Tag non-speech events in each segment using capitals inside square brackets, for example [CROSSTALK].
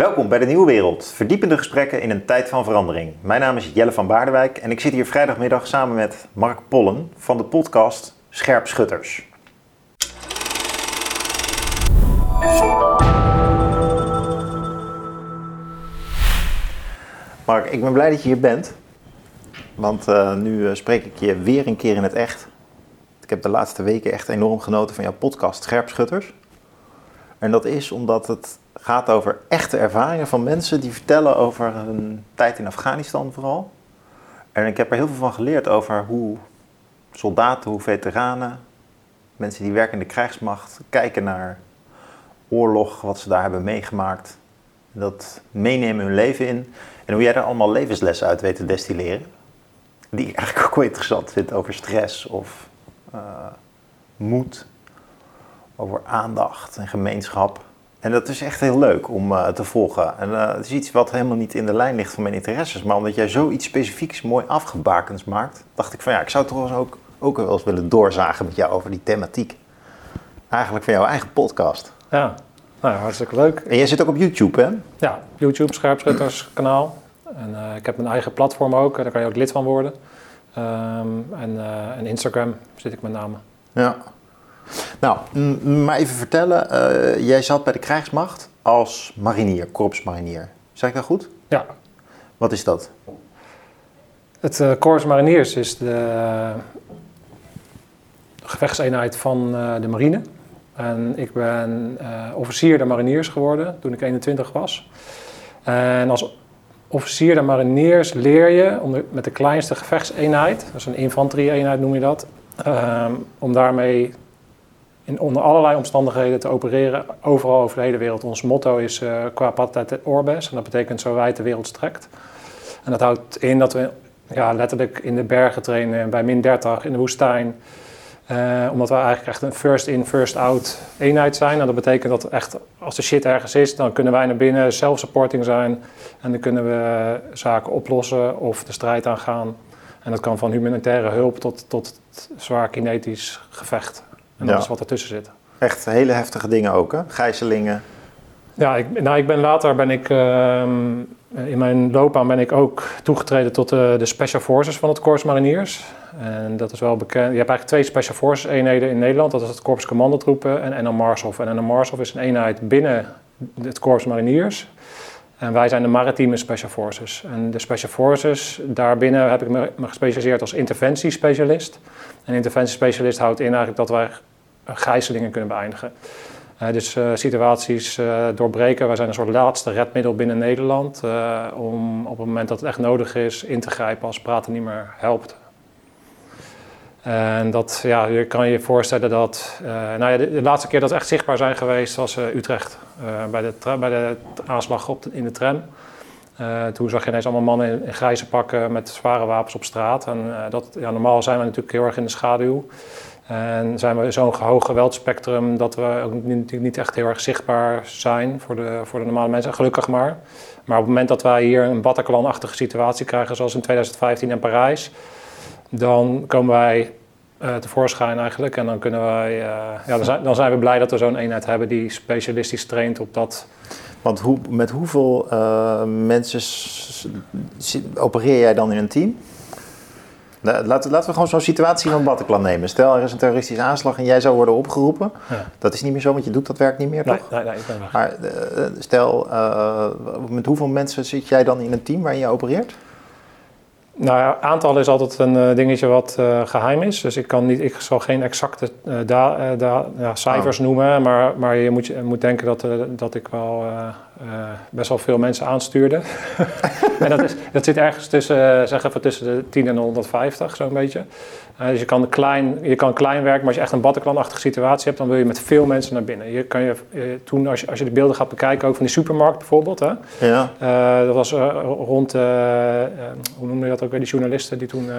Welkom bij de Nieuwe Wereld, verdiepende gesprekken in een tijd van verandering. Mijn naam is Jelle van Baardewijk en ik zit hier vrijdagmiddag samen met Mark Pollen van de podcast Scherpschutters. Mark, ik ben blij dat je hier bent, want uh, nu uh, spreek ik je weer een keer in het echt. Ik heb de laatste weken echt enorm genoten van jouw podcast Scherpschutters. En dat is omdat het gaat over echte ervaringen van mensen die vertellen over hun tijd in Afghanistan vooral. En ik heb er heel veel van geleerd over hoe soldaten, hoe veteranen, mensen die werken in de krijgsmacht, kijken naar oorlog, wat ze daar hebben meegemaakt. Dat meenemen hun leven in. En hoe jij daar allemaal levenslessen uit weet te destilleren. Die ik eigenlijk ook wel interessant vind over stress of uh, moed, over aandacht en gemeenschap. En dat is echt heel leuk om uh, te volgen. En uh, het is iets wat helemaal niet in de lijn ligt van mijn interesses. Maar omdat jij zoiets specifieks mooi afgebakens maakt, dacht ik van ja, ik zou toch ook, ook wel eens willen doorzagen met jou over die thematiek. Eigenlijk van jouw eigen podcast. Ja, nou, hartstikke leuk. En jij zit ook op YouTube, hè? Ja, YouTube, Scherpschutters kanaal. En uh, ik heb mijn eigen platform ook, daar kan je ook lid van worden. Um, en, en Instagram zit ik met name. Ja. Nou, maar even vertellen. Uh, jij zat bij de krijgsmacht als marinier, korpsmarinier. Zeg ik dat goed? Ja. Wat is dat? Het uh, Korps Mariniers is de gevechtseenheid van de marine. En ik ben officier der mariniers geworden toen ik 21 was. En als officier der mariniers leer je om de, met de kleinste gevechtseenheid, dat is een infanterie-eenheid noem je dat, um, om daarmee in onder allerlei omstandigheden te opereren, overal over de hele wereld. Ons motto is uh, qua patet orbes, en dat betekent zo wijd de wereld strekt. En dat houdt in dat we ja, letterlijk in de bergen trainen, bij min 30, in de woestijn. Uh, omdat we eigenlijk echt een first in, first out eenheid zijn. En dat betekent dat echt, als de shit ergens is, dan kunnen wij naar binnen self-supporting zijn. En dan kunnen we zaken oplossen of de strijd aangaan. En dat kan van humanitaire hulp tot, tot zwaar kinetisch gevecht. En dat ja. is wat ertussen zit. Echt hele heftige dingen ook, hè? Gijzelingen. Ja, ik, nou, ik ben later ben ik, uh, in mijn loopbaan ben ik ook toegetreden tot de, de Special Forces van het Corps Mariniers. En dat is wel bekend. Je hebt eigenlijk twee Special Forces eenheden in Nederland. Dat is het Corps Commandotroepen en NL Marshof. En NL Marshof is een eenheid binnen het Corps Mariniers. En wij zijn de maritieme Special Forces. En de Special Forces, daarbinnen heb ik me, me gespecialiseerd als interventiespecialist. En interventiespecialist houdt in eigenlijk dat wij gijzelingen kunnen beëindigen. Uh, dus uh, situaties doorbreken. Wij zijn een soort laatste redmiddel binnen Nederland. om op het moment dat het echt nodig is in te grijpen als praten niet meer helpt. En dat, ja, je kan je voorstellen dat. nou ja, de, laatste keer dat we echt zichtbaar zijn geweest was Utrecht. bij, de bij de aanslag op in de tram. toen zag je ineens allemaal mannen in, in, grijze pakken met zware wapens op straat. En dat, ja, normaal zijn we natuurlijk heel erg in de schaduw. En zijn we zo'n hoog geweldspectrum dat we ook niet, niet, echt heel erg zichtbaar zijn voor de, voor de normale mensen, gelukkig maar. Maar op het moment dat wij hier een Bataclan-achtige situatie krijgen, zoals in 2015 in Parijs, dan komen wij uh, tevoorschijn eigenlijk. En dan, kunnen wij, uh, ja, dan, zijn, dan zijn we blij dat we zo'n eenheid hebben die specialistisch traint op dat. Want hoe, met hoeveel uh, mensen opereer jij dan in een team? Laten, laten we gewoon zo'n situatie van Bataclan nemen. Stel, er is een terroristische aanslag en jij zou worden opgeroepen. Ja. Dat is niet meer zo, want je doet dat werk niet meer, nee, toch? Nee, nee, ik ben weg. Maar uh, stel, uh, met hoeveel mensen zit jij dan in een team waarin je opereert? Nou ja, aantal is altijd een uh, dingetje wat uh, geheim is. Dus ik, kan niet, ik zal geen exacte uh, da, da, ja, cijfers oh. noemen. Maar, maar je moet, je moet denken dat, dat ik wel best wel veel mensen aanstuurde. [LAUGHS] en dat, is, dat zit ergens tussen, zeg even tussen de 10 en 150, zo'n beetje. Dus je kan, klein, je kan klein werken, maar als je echt een Bataclan-achtige situatie hebt, dan wil je met veel mensen naar binnen. Je kan je, toen, als je, als je de beelden gaat bekijken, ook van die supermarkt bijvoorbeeld. Hè, ja. dat was rond, hoe noem je dat ook? weer, die journalisten die toen... Uh,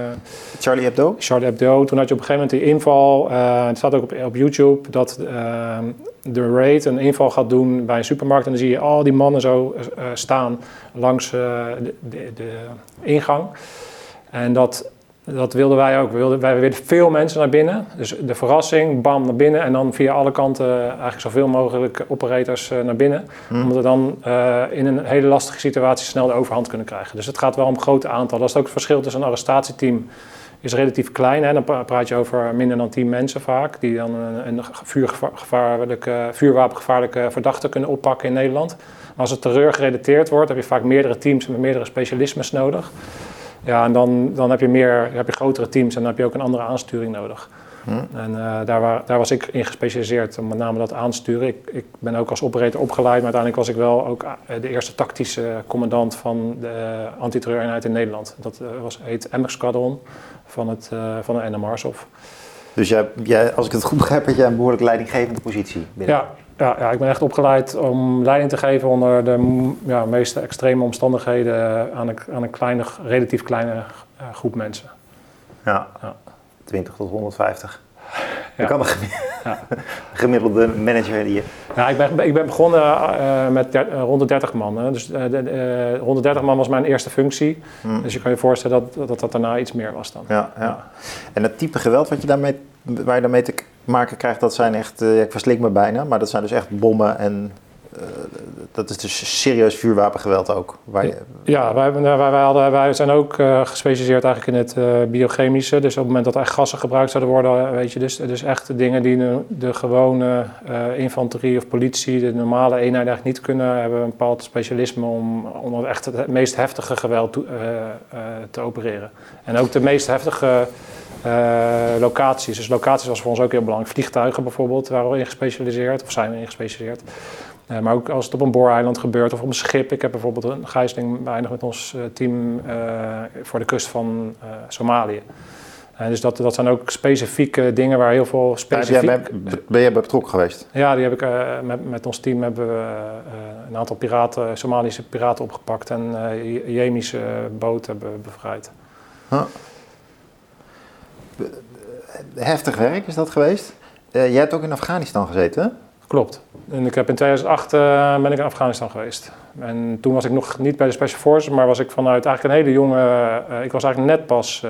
Charlie Hebdo? Charlie Hebdo. Toen had je op een gegeven moment die inval, uh, het staat ook op, op YouTube, dat uh, de raid een inval gaat doen bij een supermarkt. En dan zie je al die mannen zo staan langs de, de, de, ingang. En dat Dat wilden wij ook. We wilden, wij wilden veel mensen naar binnen. Dus de verrassing, bam, naar binnen. En dan via alle kanten eigenlijk zoveel mogelijk operators naar binnen. Hm. Omdat we dan in een hele lastige situatie snel de overhand kunnen krijgen. Dus het gaat wel om grote aantallen. Dat is ook het verschil tussen een arrestatieteam is relatief klein. Hè? Dan praat je over minder dan 10 mensen vaak, die dan een, een vuurgevaarlijke, vuurwapengevaarlijke verdachte kunnen oppakken in Nederland. Maar als het terreur gerelateerd wordt, heb je vaak meerdere teams met meerdere specialismes nodig. Ja, en dan, dan heb, je meer, heb je grotere teams en dan heb je ook een andere aansturing nodig. Hm. En uh, daar, daar, was ik in gespecialiseerd, met name dat aansturen. Ik, ik, ben ook als operator opgeleid, maar uiteindelijk was ik wel ook eh, de eerste tactische commandant van de antiterreureenheid in Nederland. Dat uh, was, heet MX Squadron van, het, uh, van de NMRSOF. Dus jij, jij, als ik het goed begrijp, heb jij een behoorlijk leidinggevende positie binnen? Ja, ja, ja, ik ben echt opgeleid om leiding te geven onder de ja, meest extreme omstandigheden aan een, aan een kleine, relatief kleine uh, groep mensen. Ja. ja. 20 tot 150. [LAUGHS] Ja. kan een [LAUGHS] [LAUGHS] gemiddelde manager die je... Ja, ik ben, ik ben begonnen uh, met der, uh, rond de 30 man. Hè. Dus uh, de, rond de 30 man was mijn eerste functie. Hmm. Dus je kan je voorstellen dat, dat dat daarna iets meer was dan. Ja, ja. En het type geweld wat je daarmee, waar je daarmee te maken krijgt, dat zijn echt... ik verslik me bijna, maar dat zijn dus echt bommen en uh, dat is dus serieus vuurwapengeweld ook. Waar. Ja, wij, wij, wij, hadden, wij zijn ook uh, gespecialiseerd eigenlijk in het uh, biochemische. Dus op het moment dat er echt gassen gebruikt zouden worden, weet je, dus, dus echt dingen die de, gewone infanterie of politie, de normale eenheid eigenlijk niet kunnen, hebben een bepaald specialisme om, om echt het meest heftige geweld te opereren. En ook de meest heftige locaties. Dus locaties was voor ons ook heel belangrijk. Vliegtuigen bijvoorbeeld, waren we in gespecialiseerd, of zijn we in gespecialiseerd. Uh, maar ook als het op een booreiland gebeurt of op een schip. Ik heb bijvoorbeeld een gijzeling beëindigd met ons uh, team uh, voor de kust van Somalië. dus dat, dat zijn ook specifieke dingen waar heel veel specifiek... Ja, ben, je bij betrokken geweest? Ja, die heb ik, met, met ons team hebben we een aantal piraten, Somalische piraten opgepakt en Jemische boten hebben bevrijd. Huh. Heftig werk is dat geweest? jij hebt ook in Afghanistan gezeten, Klopt. En ik heb in 2008 uh, ben ik in Afghanistan geweest. En toen was ik nog niet bij de Special Forces, maar was ik vanuit eigenlijk een hele jonge... Ik was eigenlijk net pas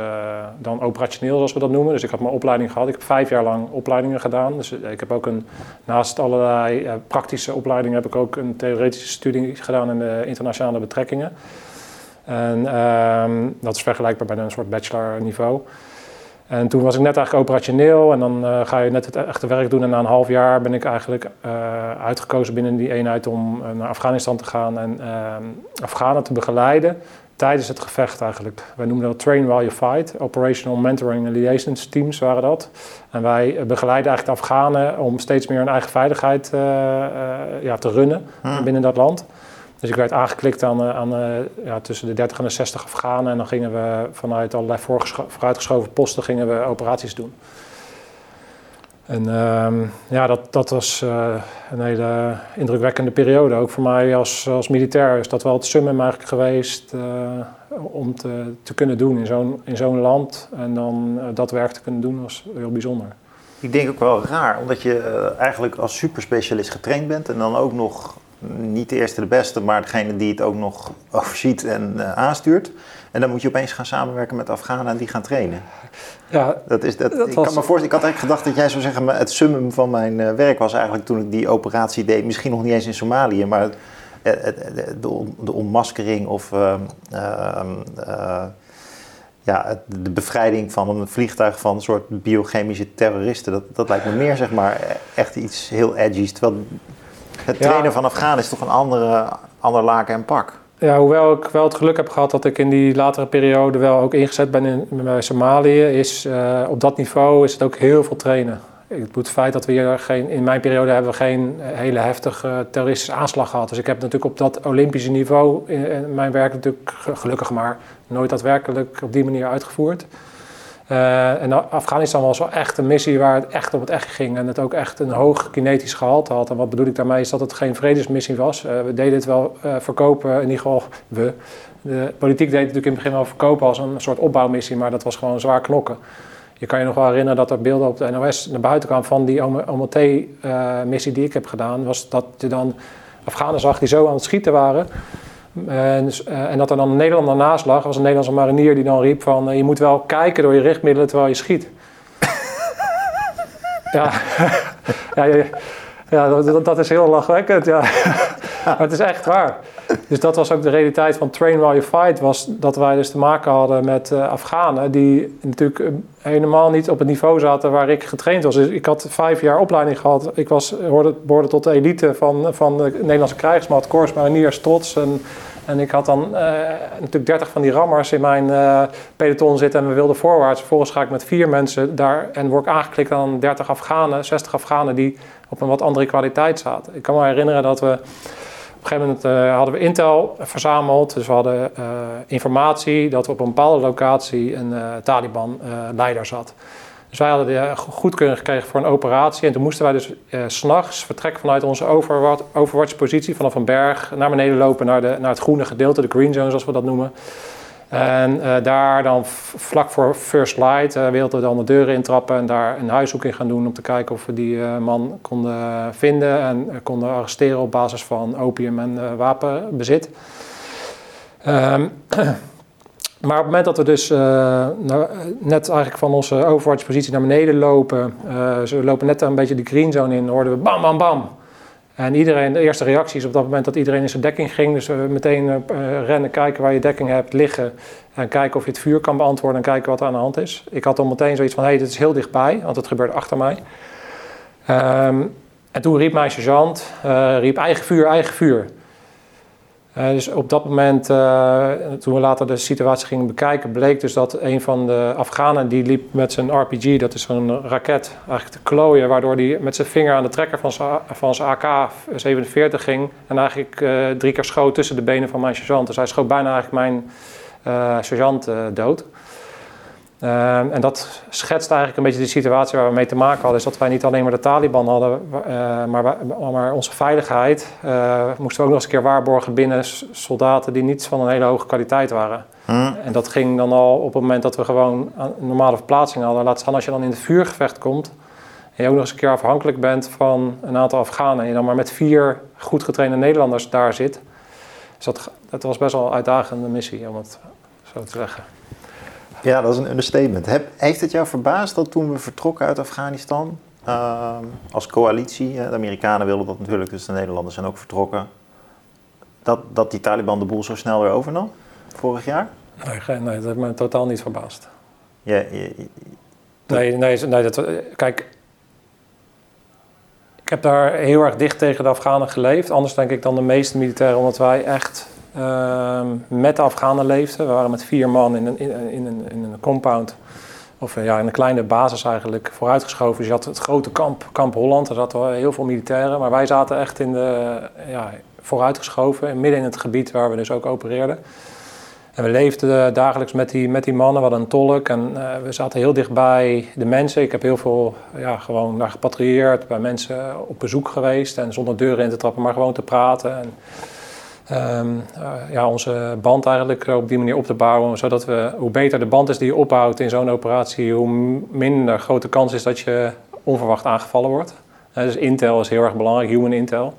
dan operationeel, zoals we dat noemen. Dus ik had mijn opleiding gehad. Ik heb vijf jaar lang opleidingen gedaan. Dus ik heb ook een, naast allerlei praktische opleidingen, heb ik ook een theoretische studie gedaan in de internationale betrekkingen. En ehm, dat is vergelijkbaar bij een soort bachelor niveau. En toen was ik net eigenlijk operationeel en dan uh, ga je net het echte werk doen. En na een half jaar ben ik eigenlijk uh, uitgekozen binnen die eenheid om uh, naar Afghanistan te gaan en ehm, Afghanen te begeleiden tijdens het gevecht eigenlijk. Wij noemen dat Train While You Fight. Operational Mentoring and Liaisons Teams waren dat. En wij begeleiden eigenlijk de Afghanen om steeds meer hun eigen veiligheid ja, te runnen hmm. binnen dat land. Dus ik werd aangeklikt aan, eh, eh, ja, tussen de 30 en de 60 Afghanen. En dan gingen we vanuit allerlei vooruitgeschoven posten gingen we operaties doen. En uh, ja, dat, dat was uh, een hele indrukwekkende periode. Ook voor mij als, als militair is dat wel het summum eigenlijk geweest om te, te kunnen doen in zo'n, in zo'n land. En dan dat werk te kunnen doen was heel bijzonder. Ik denk ook wel raar, omdat je eigenlijk als superspecialist getraind bent en dan ook nog niet de eerste de beste, maar degene die het ook nog overziet en uh, aanstuurt. En dan moet je opeens gaan samenwerken met Afghanen en die gaan trainen. Ja, dat is, dat, ik, kan me voorstellen, ik had eigenlijk gedacht dat jij zou zeggen, het summum van mijn uh, werk was eigenlijk toen ik die operatie deed. Misschien nog niet eens in Somalië, maar uh, de, de, onmaskering of ehm, ja, de bevrijding van een vliegtuig van een soort biochemische terroristen. Dat, dat lijkt me meer zeg maar echt iets heel edgy's. Terwijl het trainen van Afghanen is toch een andere, ander laken en pak? Ja, hoewel ik wel het geluk heb gehad dat ik in die latere periode wel ook ingezet ben in, bij Somalië, is uh, op dat niveau is het ook heel veel trainen. Het feit dat we hier geen, in mijn periode hebben we geen hele heftige terroristische aanslag gehad. Dus ik heb natuurlijk op dat Olympische niveau in, in mijn werk natuurlijk gelukkig maar nooit daadwerkelijk op die manier uitgevoerd. Uh, en Afghanistan was wel echt een missie waar het echt op het echt ging en het ook echt een hoog kinetisch gehalte had. En wat bedoel ik daarmee is dat het geen vredesmissie was. Uh, we deden het wel uh, verkopen, in ieder geval we. De politiek deed het natuurlijk in het begin wel verkopen als een soort opbouwmissie, maar dat was gewoon zwaar knokken. Je kan je nog wel herinneren dat er beelden op de NOS naar buiten kwamen van die OMT-missie die ik heb gedaan. Was dat je dan Afghanen zag die zo aan het schieten waren En, eh, en dat er dan een Nederlander naast lag, was een Nederlandse marinier die dan riep van... eh, je moet wel kijken door je richtmiddelen terwijl je schiet. [LAUGHS] [LAUGHS] ja, ja, ja, ja dat, dat is heel lachwekkend, ja. Maar het is echt waar. Dus dat was ook de realiteit van Train While You Fight, was dat wij dus te maken hadden met uh, Afghanen die natuurlijk uh, helemaal niet op het niveau zaten waar ik getraind was. Dus ik had vijf jaar opleiding gehad. Ik was, hoorde, behoorde tot de elite van, van de Nederlandse krijgsmacht, Korps Mariniers, Trots. En, en ik had dan uh, natuurlijk 30 van die rammers in mijn peloton zitten en we wilden voorwaarts. Vervolgens ga ik met vier mensen daar en word ik aangeklikt aan 30 Afghanen, 60 Afghanen die op een wat andere kwaliteit zaten. Ik kan me herinneren dat we op een gegeven moment uh, hadden we intel verzameld. Dus we hadden uh, informatie dat op een bepaalde locatie een uh, Taliban-leider zat. Dus wij hadden de goedkeuring gekregen voor een operatie. En toen moesten wij dus s'nachts vertrekken vanuit onze overwatch-positie... vanaf een berg naar beneden lopen naar, de, naar het groene gedeelte, de green zone zoals we dat noemen... En uh, daar dan vlak voor First Light uh, wilden we dan de deuren intrappen en daar een huiszoeking gaan doen om te kijken of we die uh, man konden vinden en konden arresteren op basis van opium en wapenbezit. Um, [CLEARS THROAT] maar op het moment dat we dus nou, net eigenlijk van onze overwatch-positie naar beneden lopen, ze lopen net een beetje die green zone in, hoorden we bam, bam, bam. En iedereen, de eerste reactie is op dat moment dat iedereen in zijn dekking ging. Dus meteen uh, rennen, kijken waar je dekking hebt liggen. En kijken of je het vuur kan beantwoorden en kijken wat er aan de hand is. Ik had dan meteen zoiets van, hé, hey, dit is heel dichtbij, want het gebeurt achter mij. Um, en toen riep mijn sergeant, uh, riep eigen vuur, eigen vuur. Uh, dus op dat moment, uh, toen we later de situatie gingen bekijken, bleek dus dat een van de Afghanen die liep met zijn RPG, dat is zo'n raket, eigenlijk te klooien, waardoor hij met zijn vinger aan de trekker van zijn, van zijn AK-47 ging en eigenlijk uh, drie keer schoot tussen de benen van mijn sergeant. Dus hij schoot bijna eigenlijk mijn sergeant dood. Uh, en dat schetst eigenlijk een beetje de situatie waar we mee te maken hadden. Is dat wij niet alleen maar de Taliban hadden, uh, maar, maar, onze veiligheid uh, moesten we ook nog eens een keer waarborgen binnen soldaten die niet van een hele hoge kwaliteit waren. Hmm. En dat ging dan al op het moment dat we gewoon een normale verplaatsing hadden. Laat staan als je dan in het vuurgevecht komt en je ook nog eens een keer afhankelijk bent van een aantal Afghanen. En je dan maar met vier goed getrainde Nederlanders daar zit. Dus dat, dat was best wel een uitdagende missie, om het zo te zeggen. Ja, dat is een understatement. Heb, heeft het jou verbaasd dat toen we vertrokken uit Afghanistan uh, als coalitie, de Amerikanen wilden dat natuurlijk, dus de Nederlanders zijn ook vertrokken, dat, dat die Taliban de boel zo snel weer overnam vorig jaar? Nee, nee dat heeft me totaal niet verbaasd. Ja, je, je, nee, nee, nee dat, kijk, ik heb daar heel erg dicht tegen de Afghanen geleefd, anders denk ik dan de meeste militairen, omdat wij echt uh, met de Afghanen leefden. We waren met vier man in een, in, een, in een compound, of ja, in een kleine basis eigenlijk, vooruitgeschoven. Dus je had het grote kamp, kamp Holland, er zaten heel veel militairen. Maar wij zaten echt in de, ja, vooruitgeschoven, midden in het gebied waar we dus ook opereerden. En we leefden dagelijks met die, met die mannen, we hadden een tolk en uh, we zaten heel dichtbij de mensen. Ik heb heel veel ja, gewoon daar gepatrieerd, bij mensen op bezoek geweest en zonder deuren in te trappen, maar gewoon te praten. En, Um, uh, ja, onze band eigenlijk op die manier op te bouwen. Zodat we, hoe beter de band is die je opbouwt in zo'n operatie, hoe minder grote kans is dat je onverwacht aangevallen wordt. Uh, dus intel is heel erg belangrijk, human intel.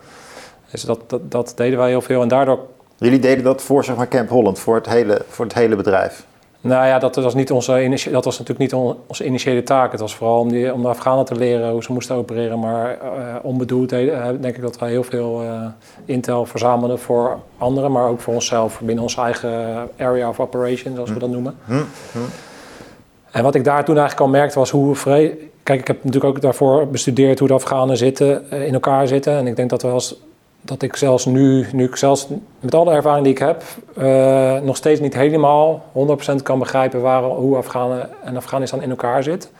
Dus dat, dat, dat, deden wij heel veel. En daardoor... Jullie deden dat voor zeg maar, Camp Holland, voor het hele, voor het hele bedrijf? Nou ja, dat was, niet onze, dat was natuurlijk niet onze initiële taak. Het was vooral om, die, om de Afghanen te leren hoe ze moesten opereren. Maar uh, onbedoeld uh, denk ik dat wij heel veel uh, intel verzamelden voor anderen, maar ook voor onszelf binnen onze eigen area of operation, zoals we dat noemen. Hm. Hm. En wat ik daar toen eigenlijk al merkte was hoe vrij. Kijk, ik heb natuurlijk ook daarvoor bestudeerd hoe de Afghanen zitten, in elkaar zitten. En ik denk dat we als dat ik zelfs nu, nu ik zelfs met alle ervaring die ik heb, uh, nog steeds niet helemaal 100% kan begrijpen waar, hoe Afghanen en Afghanistan in elkaar zit.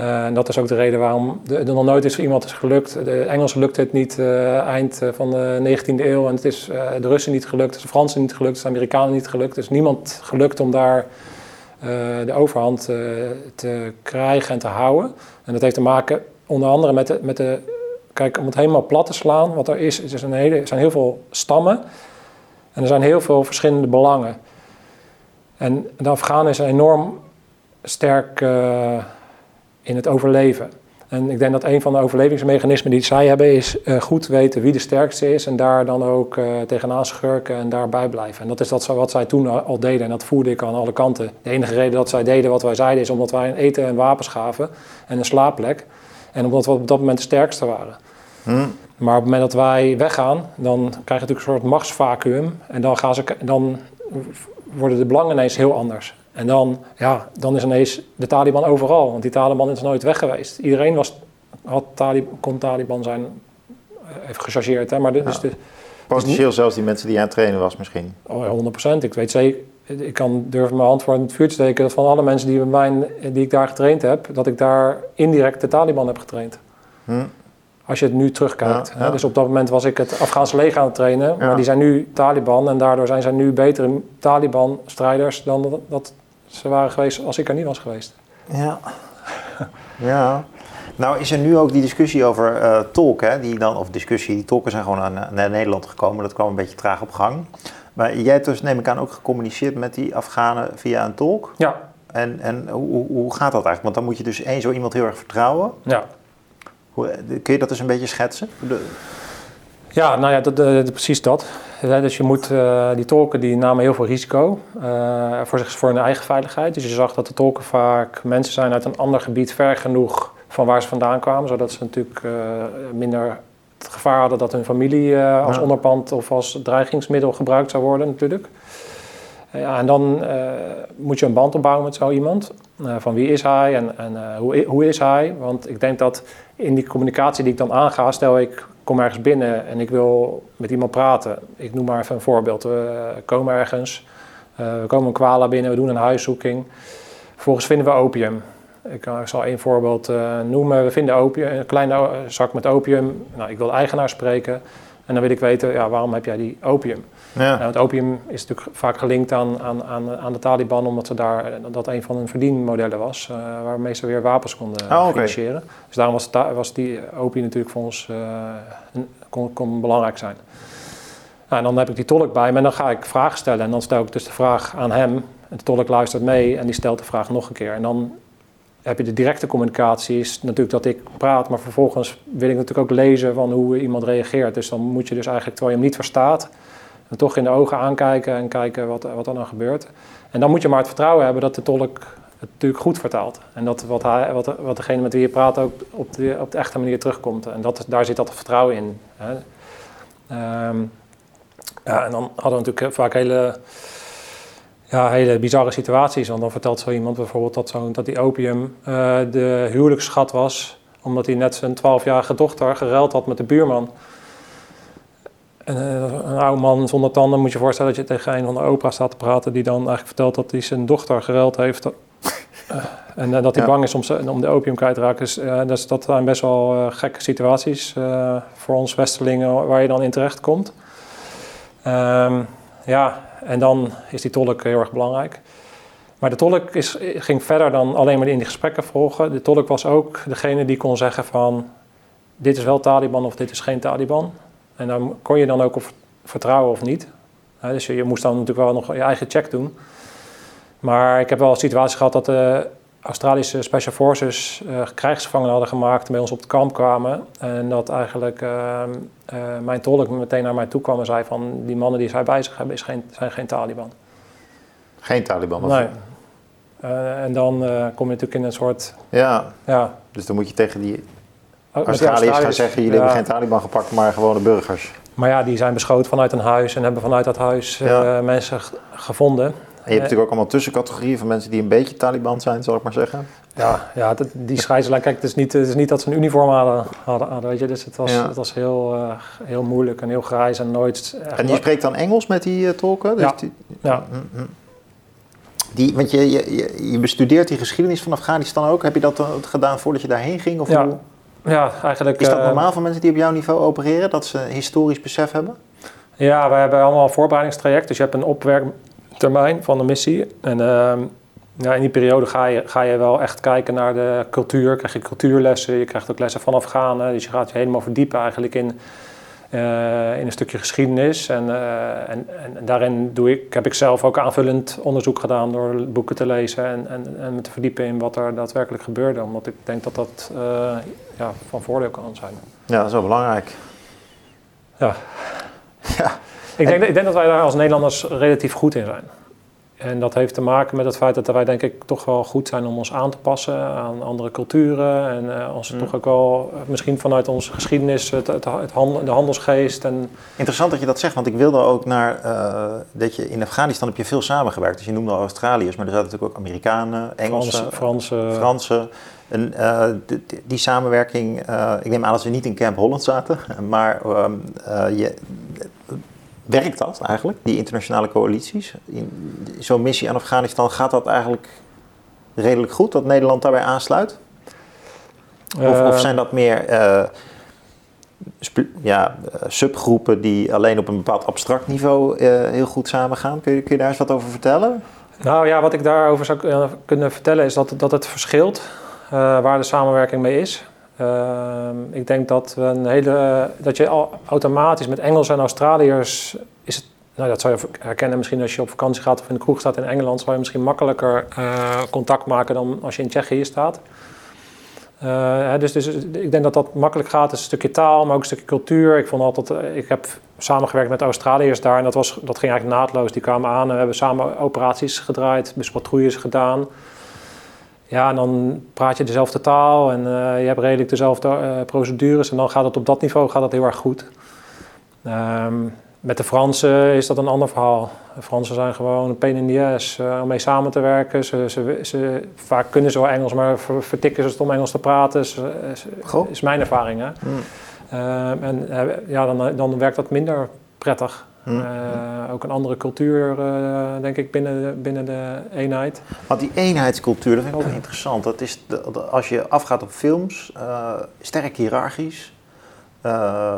Uh, en dat is ook de reden waarom er nog nooit is iemand is gelukt. De Engelsen lukt het niet uh, eind van de 19e eeuw en het is de Russen niet gelukt, de Fransen niet gelukt, de Amerikanen niet gelukt. Dus niemand gelukt om daar de overhand te krijgen en te houden. En dat heeft te maken onder andere met de, met de Kijk, om het helemaal plat te slaan, wat er is, is een hele, er zijn heel veel stammen en er zijn heel veel verschillende belangen. En de Afghanen zijn enorm sterk uh, in het overleven. En ik denk dat een van de overlevingsmechanismen die zij hebben is eh, goed weten wie de sterkste is en daar dan ook uh, tegenaan schurken en daarbij blijven. En dat is dat, wat zij toen al deden en dat voerde ik aan alle kanten. De enige reden dat zij deden wat wij zeiden is omdat wij een eten en wapens gaven en een slaapplek. En omdat we op dat moment de sterkste waren. Hmm. Maar op het moment dat wij weggaan, dan krijg je natuurlijk een soort machtsvacuum. En dan, gaan ze, dan worden de belangen ineens heel anders. En dan, ja, dan is ineens de Taliban overal. Want die Taliban is nooit weg geweest. Iedereen was, had Talib, kon Taliban zijn, eh, even gechargeerd. Hè, maar dit, dus de, Potentieel zelfs die mensen die aan het trainen was misschien. Oh, 100% Ik weet zeker, ik kan durven mijn hand voor in het vuur te steken... dat van alle mensen die, mij, die ik daar getraind heb... dat ik daar indirect de Taliban heb getraind. Hm. Als je het nu terugkijkt. Dus op dat moment was ik het Afghaanse leger aan het trainen. Maar die zijn nu Taliban. En daardoor zijn zij nu betere Taliban-strijders dan dat, ze waren geweest als ik er niet was geweest. Ja. [LAUGHS] ja. Nou is er nu ook die discussie over uh, tolken. Die dan, of discussie, die tolken zijn gewoon naar Nederland gekomen. Dat kwam een beetje traag op gang. Maar jij hebt dus, neem ik aan, ook gecommuniceerd met die Afghanen via een tolk. Ja. En, en hoe, hoe gaat dat eigenlijk? Want dan moet je dus één zo iemand heel erg vertrouwen. Ja. Kun je dat eens een beetje schetsen? Ja, nou ja, dat, precies dat. Dus je moet, uh, die tolken die namen heel veel risico uh, voor, zich, voor hun eigen veiligheid. Dus je zag dat de tolken vaak mensen zijn uit een ander gebied ver genoeg van waar ze vandaan kwamen. Zodat ze natuurlijk uh, minder het gevaar hadden dat hun familie als onderpand of als dreigingsmiddel gebruikt zou worden natuurlijk. Ja, en dan moet je een band opbouwen met zo iemand. van wie is hij en, en hoe, hoe is hij? Want ik denk dat in die communicatie die ik dan aanga, stel ik kom ergens binnen en ik wil met iemand praten. Ik noem maar even een voorbeeld. We komen ergens, we komen een kwala binnen, we doen een huiszoeking. Vervolgens vinden we opium. Ik, uh, zal één voorbeeld uh, noemen. We vinden opium, een kleine zak met opium. Nou, ik wil de eigenaar spreken. En dan wil ik weten, ja, waarom heb jij die opium? Ja. Nou, het opium is natuurlijk vaak gelinkt aan, aan, aan, aan de Taliban, omdat ze daar, dat een van hun verdienmodellen was, uh, waarmee ze weer wapens konden oh, financieren. Dus daarom was, was die opium natuurlijk voor ons uh, kon, kon, belangrijk zijn. Nou, en dan heb ik die tolk bij me en dan ga ik vragen stellen. En dan stel ik dus de vraag aan hem. En de tolk luistert mee en die stelt de vraag nog een keer. En dan heb je de directe communicatie, is natuurlijk dat ik praat, maar vervolgens wil ik natuurlijk ook lezen van hoe iemand reageert. Dus dan moet je dus eigenlijk, terwijl je hem niet verstaat, en toch in de ogen aankijken en kijken wat, wat er dan gebeurt. En dan moet je maar het vertrouwen hebben dat de tolk het natuurlijk goed vertaalt. En dat wat, hij, wat, wat degene met wie je praat ook op de, op de echte manier terugkomt. En dat, daar zit dat vertrouwen in. Hè. Ehm, ja, en dan hadden we natuurlijk vaak hele, ja, hele bizarre situaties. Want dan vertelt zo iemand bijvoorbeeld dat, zo, dat die opium uh, de huwelijksschat was... omdat hij net zijn 12-jarige dochter geruild had met de buurman... En, uh, een oude man zonder tanden moet je voorstellen dat je tegen een van de opera staat te praten, die dan eigenlijk vertelt dat hij zijn dochter geruild heeft. Uh, en dat hij bang is om, ze, om de opium kwijt te raken. Dus dat, dat zijn best wel gekke situaties voor ons Westelingen waar je dan in terecht komt. Um, ja, en dan is die tolk heel erg belangrijk. Maar de tolk is, ging verder dan alleen maar in die gesprekken volgen. De tolk was ook degene die kon zeggen van... dit is wel Taliban of dit is geen Taliban. En daar kon je dan ook op vertrouwen of niet. dus je, moest dan natuurlijk wel nog je eigen check doen. Maar ik heb wel situaties gehad dat de Australische Special Forces uh, krijgsgevangenen hadden gemaakt en bij ons op het kamp kwamen. En dat eigenlijk uh, uh, mijn tolk meteen naar mij toe kwam en zei van die mannen die zij bij zich hebben is geen, zijn geen Taliban. Geen Taliban? Of... Nee. en dan kom je natuurlijk in een soort... Ja. ja, dus dan moet je tegen die Oh, Australiërs gaan zeggen, jullie hebben geen Taliban gepakt, maar gewone burgers. Maar ja, die zijn beschoten vanuit een huis en hebben vanuit dat huis mensen gevonden. En je hebt natuurlijk ook allemaal tussencategorieën van mensen die een beetje Taliban zijn, zal ik maar zeggen. Ja, ja dat, die scheidslijn. Kijk, het is, niet, het is niet dat ze een uniform hadden, hadden, weet je. Dus het was, het was heel, uh, heel moeilijk en heel grijs en nooit... En je spreekt dan Engels met die uh, tolken? Dus ja. Die, ja. Mm, mm. Die, want je, je, je bestudeert die geschiedenis van Afghanistan ook. Heb je dat gedaan voordat je daarheen ging? Of ja. Hoe? Ja, eigenlijk... Is dat eh, normaal voor mensen die op jouw niveau opereren, dat ze historisch besef hebben? Ja, wij hebben allemaal een voorbereidingstraject. Dus je hebt een opwerktermijn van de missie. En uh, ja, in die periode ga je, ga je wel echt kijken naar de cultuur. Krijg je cultuurlessen, je krijgt ook lessen van Afghanen. Dus je gaat je helemaal verdiepen eigenlijk in, eh, in een stukje geschiedenis. En, eh, en, en, daarin doe ik, heb ik zelf ook aanvullend onderzoek gedaan door boeken te lezen en, en, en me te verdiepen in wat er daadwerkelijk gebeurde. Omdat ik denk dat dat uh, ja, van voordeel kan zijn. Ja, dat is wel belangrijk. Ja. ja. Ik, denk, ik denk dat wij daar als Nederlanders relatief goed in zijn. En dat heeft te maken met het feit dat wij denk ik toch wel goed zijn om ons aan te passen aan andere culturen. En uh, ons mm. toch ook wel, misschien vanuit onze geschiedenis, het, het, het handel, de handelsgeest. En... Interessant dat je dat zegt, want ik wilde ook naar, uh, dat je in Afghanistan heb je veel samengewerkt. Dus je noemde al Australiërs, maar er zaten natuurlijk ook Amerikanen, Engelsen, Fransen. Fransen. En uh, die, die, samenwerking, ik neem aan dat we niet in Camp Holland zaten, [LAUGHS] maar ehm, je, Werkt dat eigenlijk, die internationale coalities? Zo'n missie aan Afghanistan, gaat dat eigenlijk redelijk goed, dat Nederland daarbij aansluit? Of, of zijn dat meer uh, ja, eh, subgroepen die alleen op een bepaald abstract niveau uh, heel goed samengaan? Kun je, kun je daar eens wat over vertellen? Nou ja, wat ik daarover zou kunnen vertellen is dat, dat het verschilt uh, waar de samenwerking mee is. Ehm, ik denk dat, we een hele, dat je al automatisch met Engels en Australiërs is het, nou dat zou je herkennen misschien als je op vakantie gaat of in de kroeg staat in Engeland, zou je misschien makkelijker uh, contact maken dan als je in Tsjechië staat. Uh, dus, dus ik denk dat dat makkelijk gaat. een stukje taal, maar ook een stukje cultuur. Ik, vond altijd, eh, ik heb samengewerkt met Australiërs daar en dat, was, dat ging eigenlijk naadloos. Die kwamen aan en we hebben samen operaties gedraaid, dus patrouilles gedaan. Ja, en dan praat je dezelfde taal en uh, je hebt redelijk dezelfde uh, procedures. En dan gaat het op dat niveau gaat het heel erg goed. Um, met de Fransen is dat een ander verhaal. De Fransen zijn gewoon een pain in the ass uh, om mee samen te werken. Ze, ze, ze, vaak kunnen ze wel Engels, maar vertikken ze het om Engels te praten. Is, is mijn ervaring. Hè? Mm. Uh, en ja, dan, dan werkt dat minder prettig. Hm. Uh, ook een andere cultuur, uh, denk ik, binnen, binnen de eenheid. Want die eenheidscultuur, dat vind ik ook interessant. Dat is de, als je afgaat op films, uh, sterk hiërarchisch,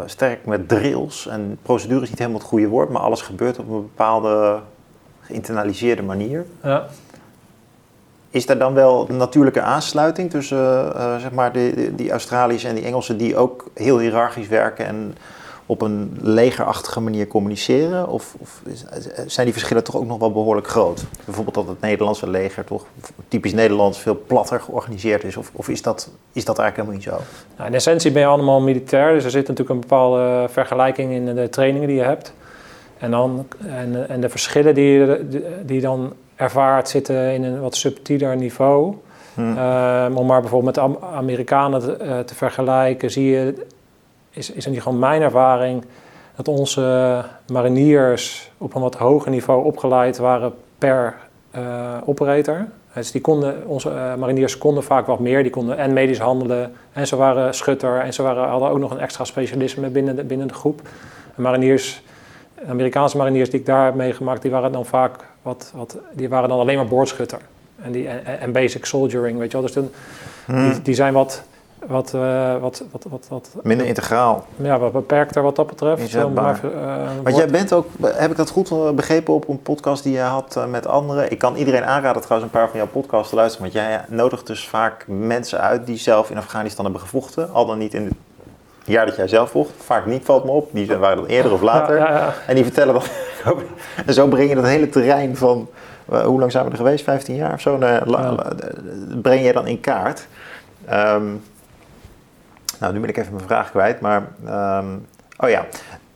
sterk met drills. En procedure is niet helemaal het goede woord, maar alles gebeurt op een bepaalde geïnternaliseerde manier. Ja. Is er dan wel een natuurlijke aansluiting tussen zeg maar die, die Australische en die Engelsen die ook heel hiërarchisch werken en op een legerachtige manier communiceren? Of, of, zijn die verschillen toch ook nog wel behoorlijk groot? Bijvoorbeeld dat het Nederlandse leger toch typisch Nederlands veel platter georganiseerd is? Of, of is, dat, is dat eigenlijk helemaal niet zo? Nou, in essentie ben je allemaal militair, dus er zit natuurlijk een bepaalde vergelijking in de trainingen die je hebt. En, dan, en, en de verschillen die je, die je dan ervaart zitten in een wat subtieler niveau. Hmm. Um, om maar bijvoorbeeld met de Amerikanen te, uh, te vergelijken, zie je is, is in gewoon mijn ervaring dat onze mariniers op een wat hoger niveau opgeleid waren per uh, operator. Dus die konden, onze uh, mariniers konden vaak wat meer. Die konden en medisch handelen en ze waren schutter en ze waren, hadden ook nog een extra specialisme binnen de, binnen de groep. En mariniers, Amerikaanse mariniers die ik daar heb meegemaakt, die waren dan vaak wat, wat die waren dan alleen maar boordschutter. En, die, en, en basic soldiering, weet je wel. Dus dan, hmm. die, die zijn wat wat, uh, wat, wat, wat, wat, Minder integraal. Ja, wat beperkter wat dat betreft. Maar, uh, Want jij bent ook, heb ik dat goed eh, begrepen op een podcast die je had met anderen? Ik kan iedereen aanraden trouwens een paar van jouw podcasts te luisteren. Want jij nodigt dus vaak mensen uit die zelf in Afghanistan hebben gevochten. Al dan niet in het jaar dat jij zelf vocht. Vaak niet, valt me op. Die waren dan eerder of later. Ja, ja, ja. En die vertellen dan... [LAUGHS] en zo breng je dat hele terrein van... hoe lang zijn we er geweest? 15 jaar of zo? Breng je dan in kaart. Um, nou, nu ben ik even mijn vraag kwijt, maar... Ehm, oh ja,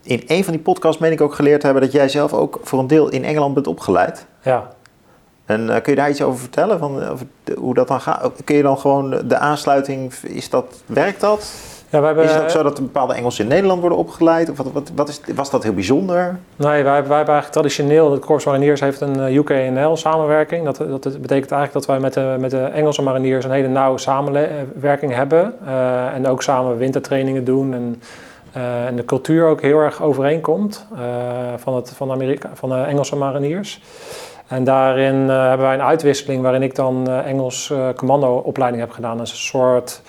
in een van die podcasts meen ik ook geleerd hebben dat jij zelf ook voor een deel in Engeland bent opgeleid. Ja. En uh, kun je daar iets over vertellen? Van, eh, hoe dat dan gaat? Kun je dan gewoon de aansluiting, is dat, werkt dat? Ja, wij hebben, is het ook zo dat bepaalde Engelsen in Nederland worden opgeleid? Of wat, wat, wat is, was dat heel bijzonder? Nee, wij, wij hebben eigenlijk traditioneel, het Korps Mariniers heeft een eh, UK-NL samenwerking. Dat, dat betekent eigenlijk dat wij met de, met de Engelse mariniers een hele nauwe samenwerking hebben. Uh, en ook samen wintertrainingen doen. En, uh, en de cultuur ook heel erg overeenkomt van, het, van, Amerika, van de Engelse mariniers. En daarin hebben wij een uitwisseling waarin ik dan Engels commandoopleiding heb gedaan. Dat is een soort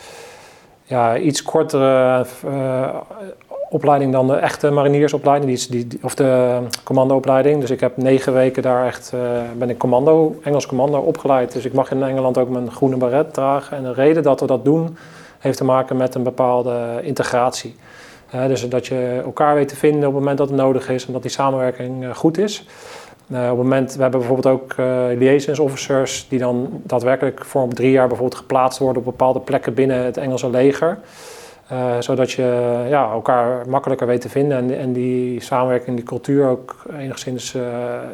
ja, iets kortere uh, opleiding dan de echte mariniersopleiding, die, die, of de commandoopleiding. Dus ik heb negen weken daar echt, uh, ben ik commando, Engels commando opgeleid. Dus ik mag in Engeland ook mijn groene baret dragen. En de reden dat we dat doen, heeft te maken met een bepaalde integratie. Uh, dus dat je elkaar weet te vinden op het moment dat het nodig is en dat die samenwerking goed is. Uh, op het moment, we hebben bijvoorbeeld ook liaisons officers die dan daadwerkelijk voor op drie jaar bijvoorbeeld geplaatst worden op bepaalde plekken binnen het Engelse leger. zodat je ja, elkaar makkelijker weet te vinden en, en die samenwerking, die cultuur ook enigszins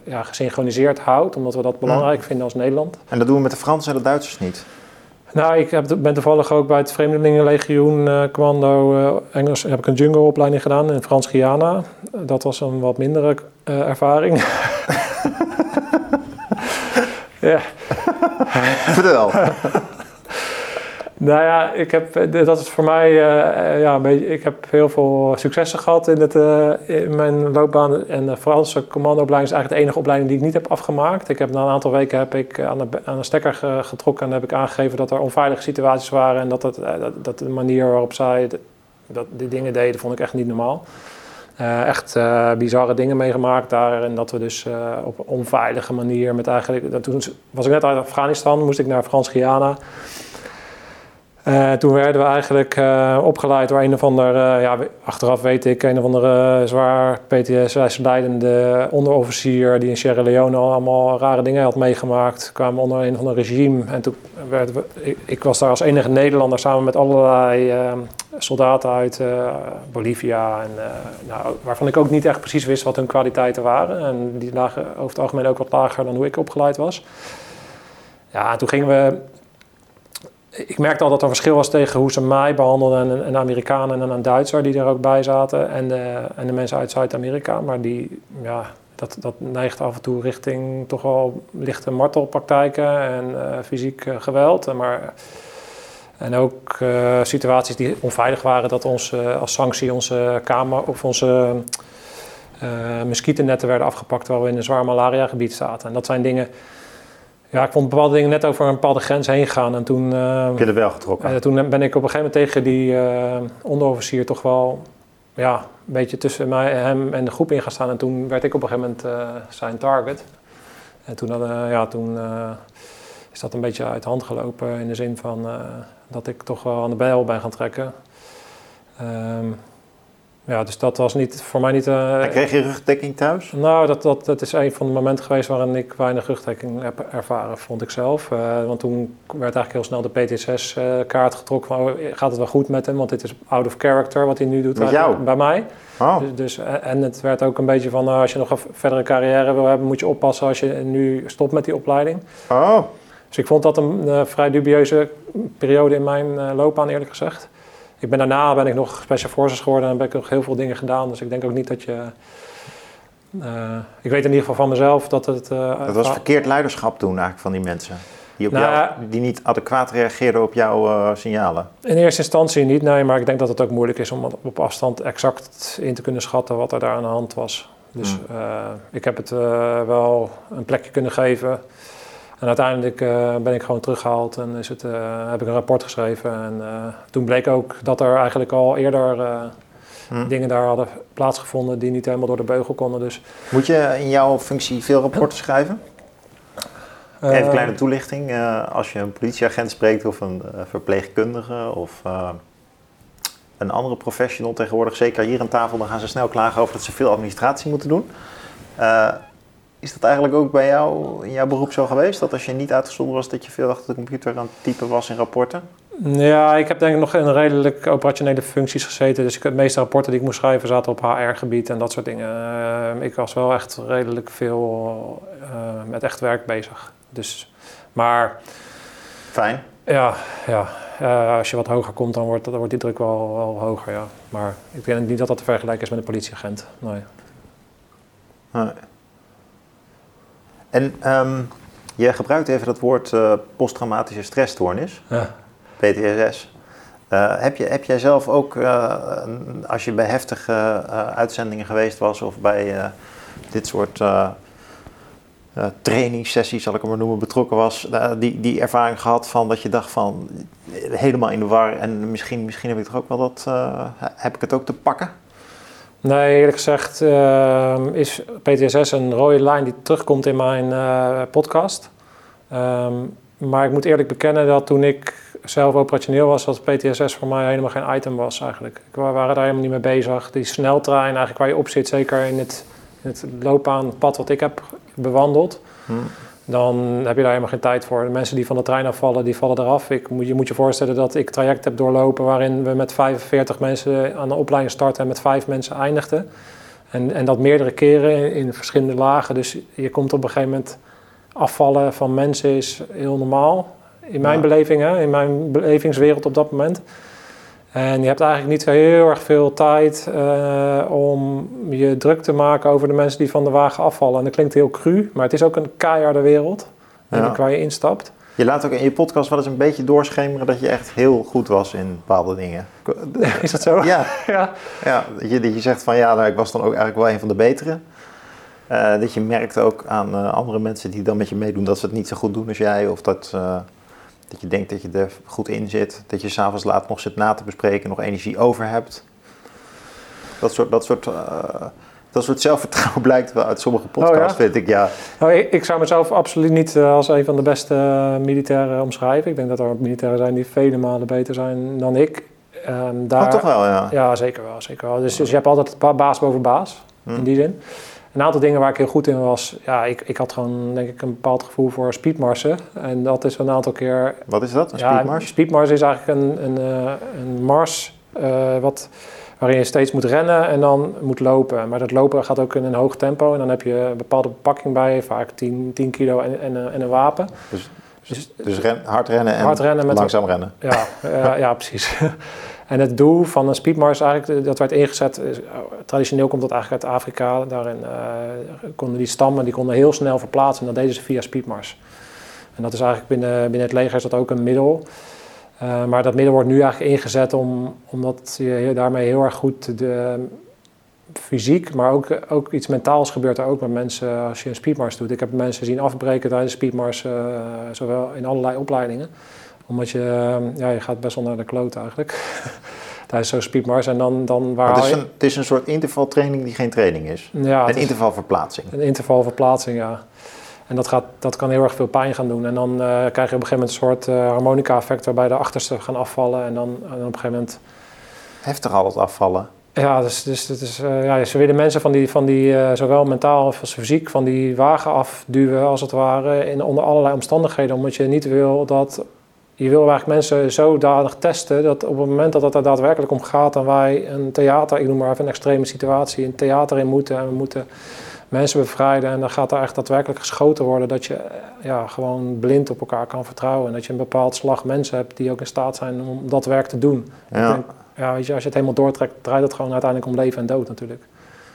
ja, gesynchroniseerd houdt, omdat we dat belangrijk mm. vinden als Nederland. En dat doen we met de Fransen en de Duitsers niet? Nou, ik heb, ben toevallig ook bij het Vreemdelingenlegioen uh, Commando uh, Engels heb ik een jungle-opleiding gedaan in Frans-Guyana. Dat was een wat mindere uh, ervaring. [LAUGHS] ja. Vertel. Nou ja, ik heb, eh, dat is voor mij, uh, ja, een beetje, ik heb heel veel successen gehad in, het, mijn loopbaan. En de Franse commandoopleiding is eigenlijk de enige opleiding die ik niet heb afgemaakt. Ik heb na een aantal weken heb ik aan de, aan de stekker getrokken en heb ik aangegeven dat er onveilige situaties waren. En dat, dat, dat de manier waarop zij dat, die dingen deden, vond ik echt niet normaal. Echt bizarre dingen meegemaakt daar. En dat we dus op een onveilige manier met eigenlijk... Toen was ik net uit Afghanistan, moest ik naar Frans-Guyana. Uh, toen werden we eigenlijk uh, opgeleid door een of ander, uh, ja, achteraf weet ik, een of andere zwaar PTSS-leidende onderofficier die in Sierra Leone al allemaal rare dingen had meegemaakt. Kwamen onder een van een regime en toen werden we, ik, was daar als enige Nederlander samen met allerlei soldaten uit Bolivia, en, nou, waarvan ik ook niet echt precies wist wat hun kwaliteiten waren. En die lagen over het algemeen ook wat lager dan hoe ik opgeleid was. Ja, en toen gingen we ik merkte al dat er verschil was tegen hoe ze mij behandelden. Een, een Amerikaan en een Duitser die er ook bij zaten. En de, en de mensen uit Zuid-Amerika. Maar die, ja, dat, dat neigt af en toe richting toch wel lichte martelpraktijken en uh, fysiek uh, geweld. Maar, en ook uh, situaties die onveilig waren, dat ons als sanctie onze kamer of onze muskietennetten werden afgepakt terwijl we in een zwaar malaria-gebied zaten. En dat zijn dingen ja, ik vond bepaalde dingen net over een bepaalde grens heen gaan. En toen, uh, Heb je er wel getrokken? Uh, toen ben ik op een gegeven moment tegen die uh, onderofficier toch wel ja, een beetje tussen mij, hem en de groep in gaan staan. En toen werd ik op een gegeven moment zijn target. En toen, ja, toen is dat een beetje uit de hand gelopen in de zin van dat ik toch wel aan de bijl ben gaan trekken. Um, ja, dus dat was niet, voor mij niet... Uh, kreeg je rugdekking thuis? Nou, dat, dat, dat is een van de momenten geweest waarin ik weinig rugdekking heb ervaren, vond ik zelf. Uh, want toen werd eigenlijk heel snel de PTSS-kaart getrokken van, oh, gaat het wel goed met hem? Want dit is out of character wat hij nu doet bij mij. Oh. Dus, dus, eh, en het werd ook een beetje van, uh, als je nog een verdere carrière wil hebben, moet je oppassen als je nu stopt met die opleiding. Oh. Dus ik vond dat een vrij dubieuze periode in mijn loopbaan, eerlijk gezegd ik ben daarna ben ik nog special forces geworden en heb ik nog heel veel dingen gedaan. Dus ik denk ook niet dat je. Uh, ik weet in ieder geval van mezelf dat het. Uh, dat was verkeerd leiderschap toen eigenlijk van die mensen. Die, op nou, jou, die niet adequaat reageerden op jouw uh, signalen? In eerste instantie niet, nee. Maar ik denk dat het ook moeilijk is om op afstand exact in te kunnen schatten wat er daar aan de hand was. Dus hmm. ik heb het wel een plekje kunnen geven. En uiteindelijk uh, ben ik gewoon teruggehaald en is het, uh, heb ik een rapport geschreven. En uh, toen bleek ook dat er eigenlijk al eerder hm. dingen daar hadden plaatsgevonden die niet helemaal door de beugel konden. Dus, Moet je in jouw functie veel rapporten schrijven? Even een kleine toelichting. als je een politieagent spreekt of een verpleegkundige of een andere professional tegenwoordig, zeker hier aan tafel, dan gaan ze snel klagen over dat ze veel administratie moeten doen. Is dat eigenlijk ook bij jou in jouw beroep zo geweest? Dat als je niet uitgezonden was, dat je veel achter de computer aan het typen was in rapporten? Ja, ik heb denk ik nog in redelijk operationele functies gezeten. Dus ik, de meeste rapporten die ik moest schrijven zaten op HR-gebied en dat soort dingen. Uh, ik was wel echt redelijk veel uh, met echt werk bezig. Dus, maar... Fijn. Ja, ja. Uh, als je wat hoger komt, dan wordt, dan wordt die druk wel, wel hoger, ja. Maar ik denk niet dat dat te vergelijken is met een politieagent, nee. nee. En um, je gebruikt even dat woord uh, posttraumatische stressstoornis, ja. PTSS. Uh, heb, je, heb jij zelf ook, uh, als je bij heftige uitzendingen geweest was of bij dit soort trainingssessies, zal ik hem maar noemen, betrokken was, die, die ervaring gehad van dat je dacht van helemaal in de war en misschien, misschien heb ik toch ook wel dat, heb ik het ook te pakken? Nee, eerlijk gezegd uh, is PTSS een rode lijn die terugkomt in mijn uh, podcast. Um, maar ik moet eerlijk bekennen dat toen ik zelf operationeel was, dat PTSS voor mij helemaal geen item was eigenlijk. We waren daar helemaal niet mee bezig. Die sneltrein eigenlijk waar je op zit, zeker in het, in het loopbaanpad wat ik heb bewandeld, Hm. Dan heb je daar helemaal geen tijd voor. De mensen die van de trein afvallen, die vallen eraf. Ik, je moet je voorstellen dat ik traject heb doorlopen waarin we met 45 mensen aan de opleiding starten en met vijf mensen eindigden. En, en dat meerdere keren in, in verschillende lagen. Dus je komt op een gegeven moment afvallen van mensen is heel normaal. In mijn Ja. beleving, hè, in mijn belevingswereld op dat moment. En je hebt eigenlijk niet zo heel erg veel tijd eh, om je druk te maken over de mensen die van de wagen afvallen. En dat klinkt heel cru, maar het is ook een keiharde wereld Ja. waar je instapt. Je laat ook in je podcast wel eens een beetje doorschemeren dat je echt heel goed was in bepaalde dingen. [LAUGHS] Is dat zo? Ja, [LAUGHS] ja. ja dat, je, dat je zegt van ja, nou, ik was dan ook eigenlijk wel een van de betere. Eh, dat je merkt ook aan eh, andere mensen die dan met je meedoen dat ze het niet zo goed doen als jij. Of dat, dat je denkt dat je er goed in zit. Dat je s'avonds laat nog zit na te bespreken, nog energie over hebt. Dat soort, dat soort, eh, dat soort zelfvertrouwen [LAUGHS] blijkt wel uit sommige podcasts, Oh, ja? vind ik. Ja. Nou, ik, ik zou mezelf absoluut niet eh, als een van de beste eh, militairen omschrijven. Ik denk dat er militairen zijn die vele malen beter zijn dan ik. Ehm, daar, Oh, toch wel, ja. Ja, zeker wel. Zeker wel. Dus, dus je hebt altijd ba- baas boven baas, Hm. in die zin. Een aantal dingen waar ik heel goed in was, ja, ik, ik had gewoon denk ik een bepaald gevoel voor speedmarsen. En dat is een aantal keer... Wat is dat, een ja, speedmars? speedmars is eigenlijk een, een, eh, een mars eh, wat, waarin je steeds moet rennen en dan moet lopen. Maar dat lopen gaat ook in een hoog tempo en dan heb je een bepaalde bepakking bij, vaak 10, 10 kilo en, en, een- en een wapen. Dus, Dus dus ren, hard rennen en Hard rennen met- langzaam rennen. Ja, ja, ja precies. [LAUGHS] en het doel van een speedmars eigenlijk, eh, dat werd ingezet, eh, traditioneel komt dat eigenlijk uit Afrika. Daarin eh, konden die stammen, die konden heel snel verplaatsen en dat deden ze via speedmars. En dat is eigenlijk binnen, binnen het leger is dat ook een middel. Maar dat middel wordt nu eigenlijk ingezet om, omdat je daarmee heel erg goed de fysiek, maar ook, ook iets mentaals gebeurt er ook met mensen als je een speedmars doet. Ik heb mensen zien afbreken tijdens speedmars, zowel in allerlei opleidingen omdat je, eh, ja, je gaat best wel naar de kloot eigenlijk. [LAUGHS] Tijdens zo'n speedmars. En dan, dan waar het, is een, het is een soort intervaltraining die geen training is. ja, een intervalverplaatsing. een intervalverplaatsing, ja. En dat, gaat, dat kan heel erg veel pijn gaan doen. En dan eh, krijg je op een gegeven moment een soort eh, harmonica-effect waarbij de achterste gaan afvallen. En dan, en op een gegeven moment Heftig al het afvallen. Ja, dus, dus, het is, eh, ja, ze willen mensen van die, van die zowel mentaal als fysiek, van die wagen afduwen als het ware, in, onder allerlei omstandigheden. Omdat je niet wil dat, je wil eigenlijk mensen zodanig testen dat op het moment dat het er daadwerkelijk om gaat en wij een theater, ik noem maar even een extreme situatie, een theater in moeten en we moeten mensen bevrijden en dan gaat er echt daadwerkelijk geschoten worden dat je ja, gewoon blind op elkaar kan vertrouwen en dat je een bepaald slag mensen hebt die ook in staat zijn om dat werk te doen. Ik Ja. denk, ja, weet je, als je het helemaal doortrekt, draait het gewoon uiteindelijk om leven en dood natuurlijk.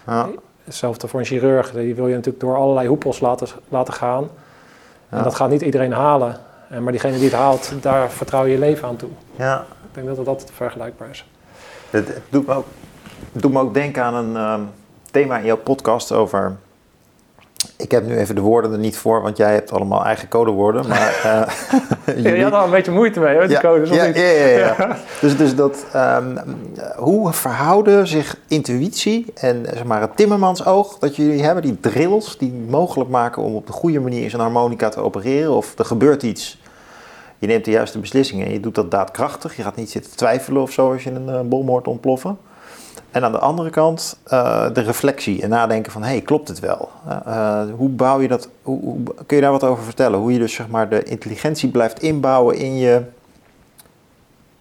Ja. Hetzelfde voor een chirurg. Die wil je natuurlijk door allerlei hoepels laten, laten gaan. Ja. En dat gaat niet iedereen halen. En, maar diegene die het haalt, daar vertrouw je je leven aan toe. ja. Ik denk dat het altijd vergelijkbaar is. Het, doet, me ook, doet me ook denken aan een ehm, thema in jouw podcast over... Ik heb nu even de woorden er niet voor, want jij hebt allemaal eigen codewoorden. Maar [LAUGHS] eh, [LAUGHS] jullie- je had al een beetje moeite mee, hoor, die ja, codes, ja, ja, ja, ja. [LAUGHS] Dus, dus dat, ehm, hoe verhouden zich intuïtie en zeg maar, het timmermansoog dat jullie hebben, die drills die mogelijk maken om op de goede manier in zo'n harmonica te opereren? Of er gebeurt iets, je neemt de juiste beslissingen en je doet dat daadkrachtig. Je gaat niet zitten twijfelen of zo als je een eh, bom hoort ontploffen. En aan de andere kant eh, de reflectie en nadenken van, hé, hey, klopt het wel? Eh, eh, hoe bouw je dat, hoe, kun je daar wat over vertellen? Hoe je dus zeg maar de intelligentie blijft inbouwen in je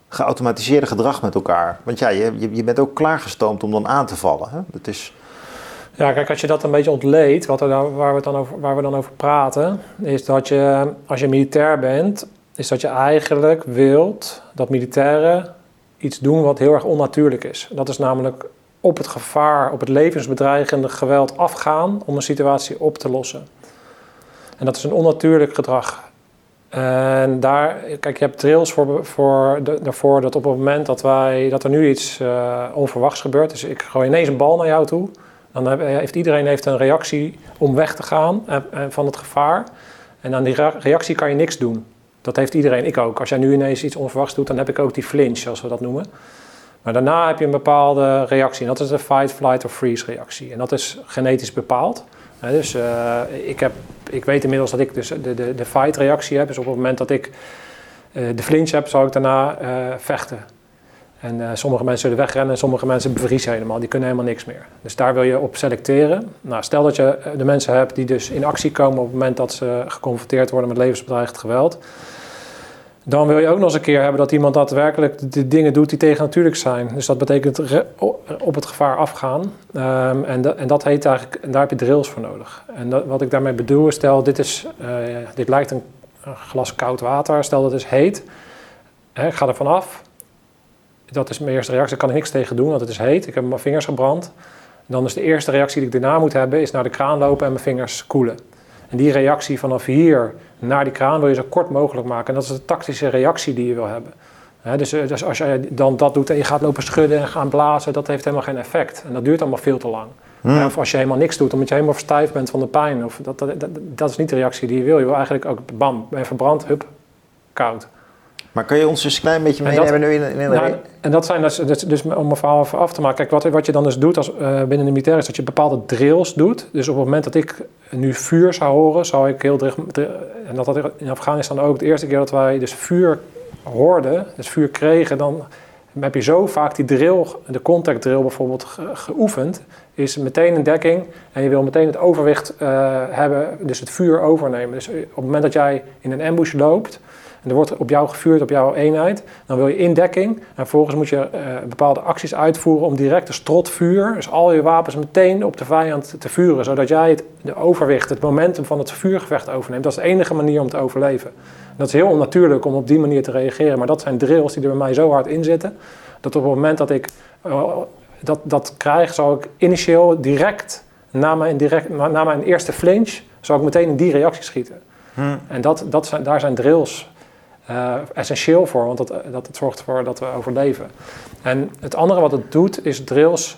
geautomatiseerde gedrag met elkaar. Want ja, je, je, bent ook klaargestoomd om dan aan te vallen. Hè? Dat is, Ja, kijk, als je dat een beetje ontleedt, wat er waar, we dan over, waar we dan over praten, is dat je, als je militair bent, is dat je eigenlijk wilt dat militairen iets doen wat heel erg onnatuurlijk is. Dat is namelijk op het gevaar, op het levensbedreigende geweld afgaan om een situatie op te lossen. En dat is een onnatuurlijk gedrag. En daar, kijk, je hebt drills voor, voor daarvoor dat op het moment dat, wij, dat er nu iets eh, onverwachts gebeurt, dus ik gooi ineens een bal naar jou toe, dan heeft iedereen heeft een reactie om weg te gaan eh, eh, van het gevaar. En aan die rea- reactie kan je niks doen. Dat heeft iedereen, ik ook. Als jij nu ineens iets onverwachts doet, dan heb ik ook die flinch, zoals we dat noemen. Maar daarna heb je een bepaalde reactie. En dat is de fight, flight of freeze reactie. En dat is genetisch bepaald. Dus eh, ik, heb, ik weet inmiddels dat ik dus de, de, de fight reactie heb. Dus op het moment dat ik de flinch heb, zal ik daarna vechten. En sommige mensen zullen wegrennen en sommige mensen bevriezen helemaal. Die kunnen helemaal niks meer. Dus daar wil je op selecteren. Nou, stel dat je de mensen hebt die dus in actie komen op het moment dat ze geconfronteerd worden met levensbedreigend geweld. Dan wil je ook nog eens een keer hebben dat iemand daadwerkelijk de dingen doet die tegennatuurlijk zijn. Dus dat betekent op het gevaar afgaan. Um, en, en, dat heet eigenlijk, en daar heb je drills voor nodig. En dat, wat ik daarmee bedoel is, stel dit, is, uh, dit lijkt een, glas koud water, stel dat is heet. Hè, ik ga er vanaf. Dat is mijn eerste reactie, daar kan ik niks tegen doen, want het is heet. Ik heb mijn vingers gebrand. Dan is de eerste reactie die ik daarna moet hebben, is naar de kraan lopen en mijn vingers koelen. En die reactie vanaf hier naar die kraan wil je zo kort mogelijk maken. En dat is de tactische reactie die je wil hebben. dus, eh, dus, als je dan dat doet en je gaat lopen schudden en gaan blazen, dat heeft helemaal geen effect. En dat duurt allemaal veel te lang. Hmm. Of als je helemaal niks doet, omdat je helemaal verstijfd bent van de pijn. Of dat, dat, dat, is niet de reactie die je wil. Je wil eigenlijk ook, bam, ben je verbrand, hup, koud. Maar kun je ons dus een klein beetje meenemen nu in, in, in nou, En dat zijn dus, dus, dus, om mijn verhaal even af te maken. Kijk, wat, wat je dan dus doet als, uh, binnen de militair is dat je bepaalde drills doet. Dus op het moment dat ik nu vuur zou horen, zou ik heel dicht... En dat had ik in Afghanistan ook de eerste keer dat wij dus vuur hoorden, dus vuur kregen, dan heb je zo vaak die drill, de contact drill bijvoorbeeld, geoefend. Is meteen een dekking en je wil meteen het overwicht uh, hebben, dus het vuur overnemen. Dus op het moment dat jij in een ambush loopt en er wordt op jou gevuurd, op jouw eenheid, dan wil je indekking. En vervolgens moet je uh, bepaalde acties uitvoeren om direct een strotvuur, dus al je wapens meteen op de vijand te vuren, zodat jij het de overwicht, het momentum van het vuurgevecht overneemt. Dat is de enige manier om te overleven. dat is heel onnatuurlijk om op die manier te reageren, maar dat zijn drills die er bij mij zo hard in zitten, dat op het moment dat ik uh, dat, dat krijg, zal ik initieel direct na mijn, direct, na mijn eerste flinch, zal ik meteen in die reactie schieten. Hmm. En dat, dat zijn, daar zijn drills uh, essentieel voor, want dat, dat het zorgt ervoor dat we overleven. En het andere wat het doet, is drills.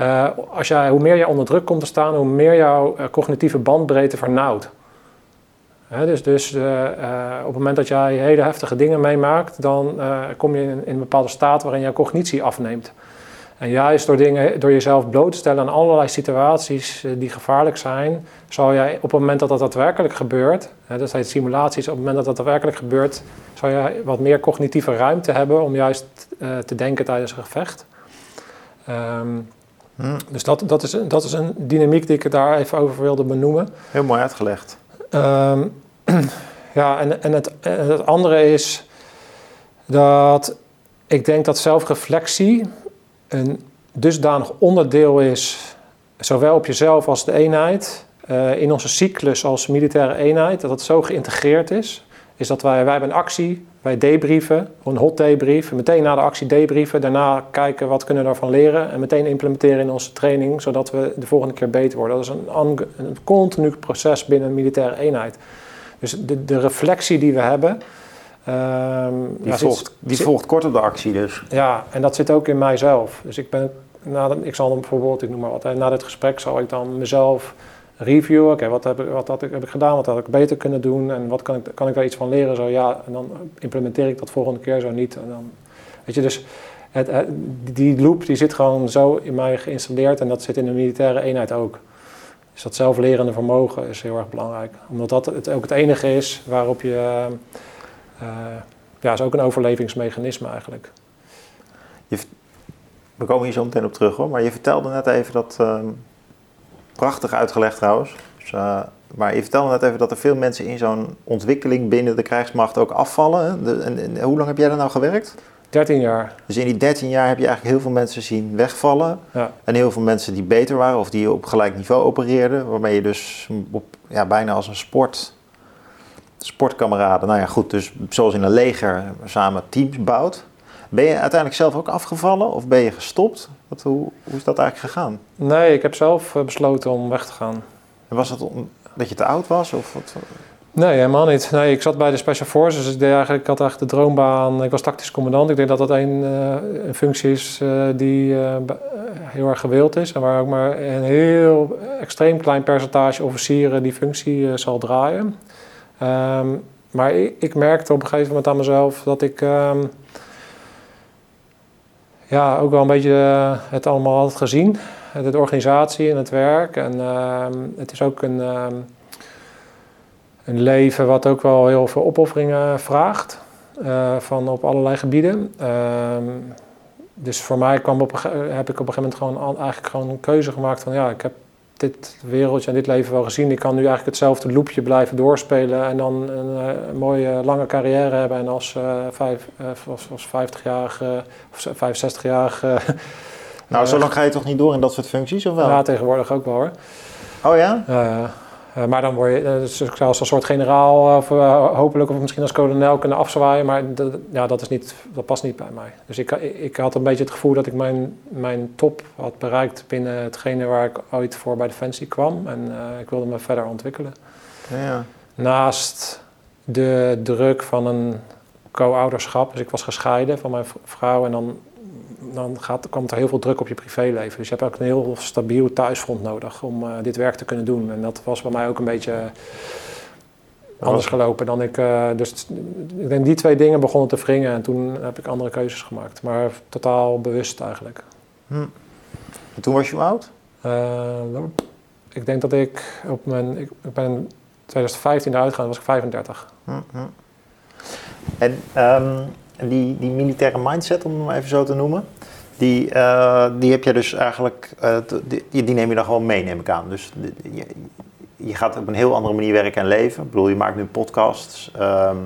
Uh, als jij, hoe meer jij onder druk komt te staan, hoe meer jouw uh, cognitieve bandbreedte vernauwt. dus dus op het moment dat jij hele heftige dingen meemaakt, dan kom je in, in, een bepaalde staat waarin jouw cognitie afneemt. En juist door, dingen, door jezelf bloot te stellen aan allerlei situaties die gevaarlijk zijn, zal jij op het moment dat dat daadwerkelijk gebeurt, hè, dat zijn simulaties, op het moment dat dat daadwerkelijk gebeurt, zal je wat meer cognitieve ruimte hebben om juist uh, te denken tijdens een gevecht. Um, Dus dat, dat, is, dat is een dynamiek die ik daar even over wilde benoemen. Heel mooi uitgelegd. Um, [CLEARS THROAT] ja, en, en, het, en het andere is dat ik denk dat zelfreflectie een dusdanig onderdeel is, zowel op jezelf als de eenheid, uh, in onze cyclus als militaire eenheid, dat het zo geïntegreerd is, is dat wij, wij hebben een actie, wij debrieven, een hot debrief, meteen na de actie debrieven, daarna kijken wat kunnen we daarvan leren en meteen implementeren in onze training, zodat we de volgende keer beter worden. Dat is een, een continu proces binnen een militaire eenheid. Dus de reflectie die we hebben, Um, die, volgt, die volgt kort op de actie dus. Ja, en dat zit ook in mijzelf. Dus ik ben, na ik zal dan bijvoorbeeld, ik noem maar wat, na dit gesprek zal ik dan mezelf reviewen. Oké, wat, heb ik, wat had ik, heb ik gedaan, wat had ik beter kunnen doen en wat kan ik, kan ik daar iets van leren? Zo ja, en dan implementeer ik dat volgende keer zo niet. En dan, weet je, dus het, die loop die zit gewoon zo in mij geïnstalleerd en dat zit in de militaire eenheid ook. Dus dat zelflerende vermogen is heel erg belangrijk. Omdat dat het ook het enige is waarop je uh, ja, is ook een overlevingsmechanisme eigenlijk. Je, we komen hier zo meteen op terug hoor, maar je vertelde net even dat, uh, prachtig uitgelegd trouwens, dus, uh, maar je vertelde net even dat er veel mensen in zo'n ontwikkeling binnen de krijgsmacht ook afvallen. De, en, en, hoe lang heb jij daar nou gewerkt? 13 jaar. Dus in die 13 jaar heb je eigenlijk heel veel mensen zien wegvallen. Ja. En heel veel mensen die beter waren of die op gelijk niveau opereerden. Waarmee je dus op, ja, bijna als een sport sportkameraden. Nou ja, goed, dus zoals in een leger samen teams bouwt. Ben je uiteindelijk zelf ook afgevallen of ben je gestopt? Wat, hoe, hoe is dat eigenlijk gegaan? Nee, ik heb zelf eh, besloten om weg te gaan. En was het omdat je te oud was? Of wat? Nee, helemaal niet. Nee, ik zat bij de Special Forces. Dus ik, deed eigenlijk, ik had eigenlijk de droombaan. Ik was tactisch commandant. Ik denk dat dat een, uh, een functie is uh, die uh, heel erg gewild is. En waar ook maar een heel extreem klein percentage officieren die functie zal draaien. Um, maar ik, merkte op een gegeven moment aan mezelf dat ik um, ja, ook wel een beetje uh, het allemaal had gezien. De organisatie en het werk. En uh, het is ook een, een leven wat ook wel heel veel opofferingen vraagt. eh, van op allerlei gebieden. Ehm, dus voor mij kwam op, heb ik op een gegeven moment gewoon eigenlijk gewoon een keuze gemaakt van ja, ik heb dit wereldje en dit leven wel gezien. Ik kan nu eigenlijk hetzelfde loopje blijven doorspelen en dan een, eh, een mooie lange carrière hebben. En als, eh vijf, eh, als, als 50-jarige of 65-jarige, [LAUGHS] Nou, zo lang ga je toch niet door in dat soort functies, of wel? ja, tegenwoordig ook wel hoor. Oh ja? Eh, eh, maar dan word je, eh, dus ik zou als een soort generaal of eh, hopelijk of misschien als kolonel kunnen afzwaaien, maar dat, ja, dat, is niet, dat past niet bij mij. Dus ik, ik, had een beetje het gevoel dat ik mijn, mijn top had bereikt binnen hetgene waar ik ooit voor bij Defensie kwam en ik wilde me verder ontwikkelen. Ja. Naast de druk van een co-ouderschap, dus ik was gescheiden van mijn vrouw en dan, dan gaat, komt er heel veel druk op je privéleven. Dus je hebt ook een heel stabiel thuisfront nodig om eh, dit werk te kunnen doen. En dat was bij mij ook een beetje anders gelopen dan ik. eh, dus ik denk die twee dingen begonnen te wringen en toen heb ik andere keuzes gemaakt. Maar totaal bewust eigenlijk. Hm. En toen was je oud? Eh, ik denk dat ik op mijn. Ik, ik ben in 2015 eruit gegaan, was ik 35. Hm, hm. En ehm, en die, die militaire mindset, om het maar even zo te noemen, die, eh, die heb je dus eigenlijk, eh, die, die neem je dan gewoon mee, neem ik aan. Dus je, je gaat op een heel andere manier werken en leven. Ik bedoel, je maakt nu podcasts. ehm,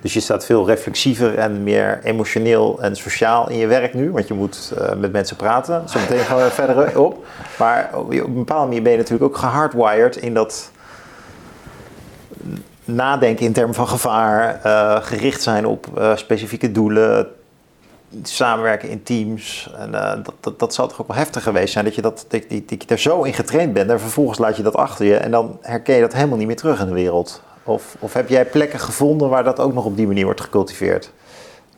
dus je staat veel reflexiever en meer emotioneel en sociaal in je werk nu. Want je moet eh, met mensen praten. Zometeen gaan we [LAUGHS] verder op. Maar op een bepaalde manier ben je natuurlijk ook gehardwired in dat nadenken in termen van gevaar, eh, gericht zijn op eh, specifieke doelen, samenwerken in teams. En, eh, dat, dat, dat zal toch ook wel heftig geweest zijn dat je, dat, dat je er zo in getraind bent en vervolgens laat je dat achter je en dan herken je dat helemaal niet meer terug in de wereld. Of, of heb jij plekken gevonden waar dat ook nog op die manier wordt gecultiveerd?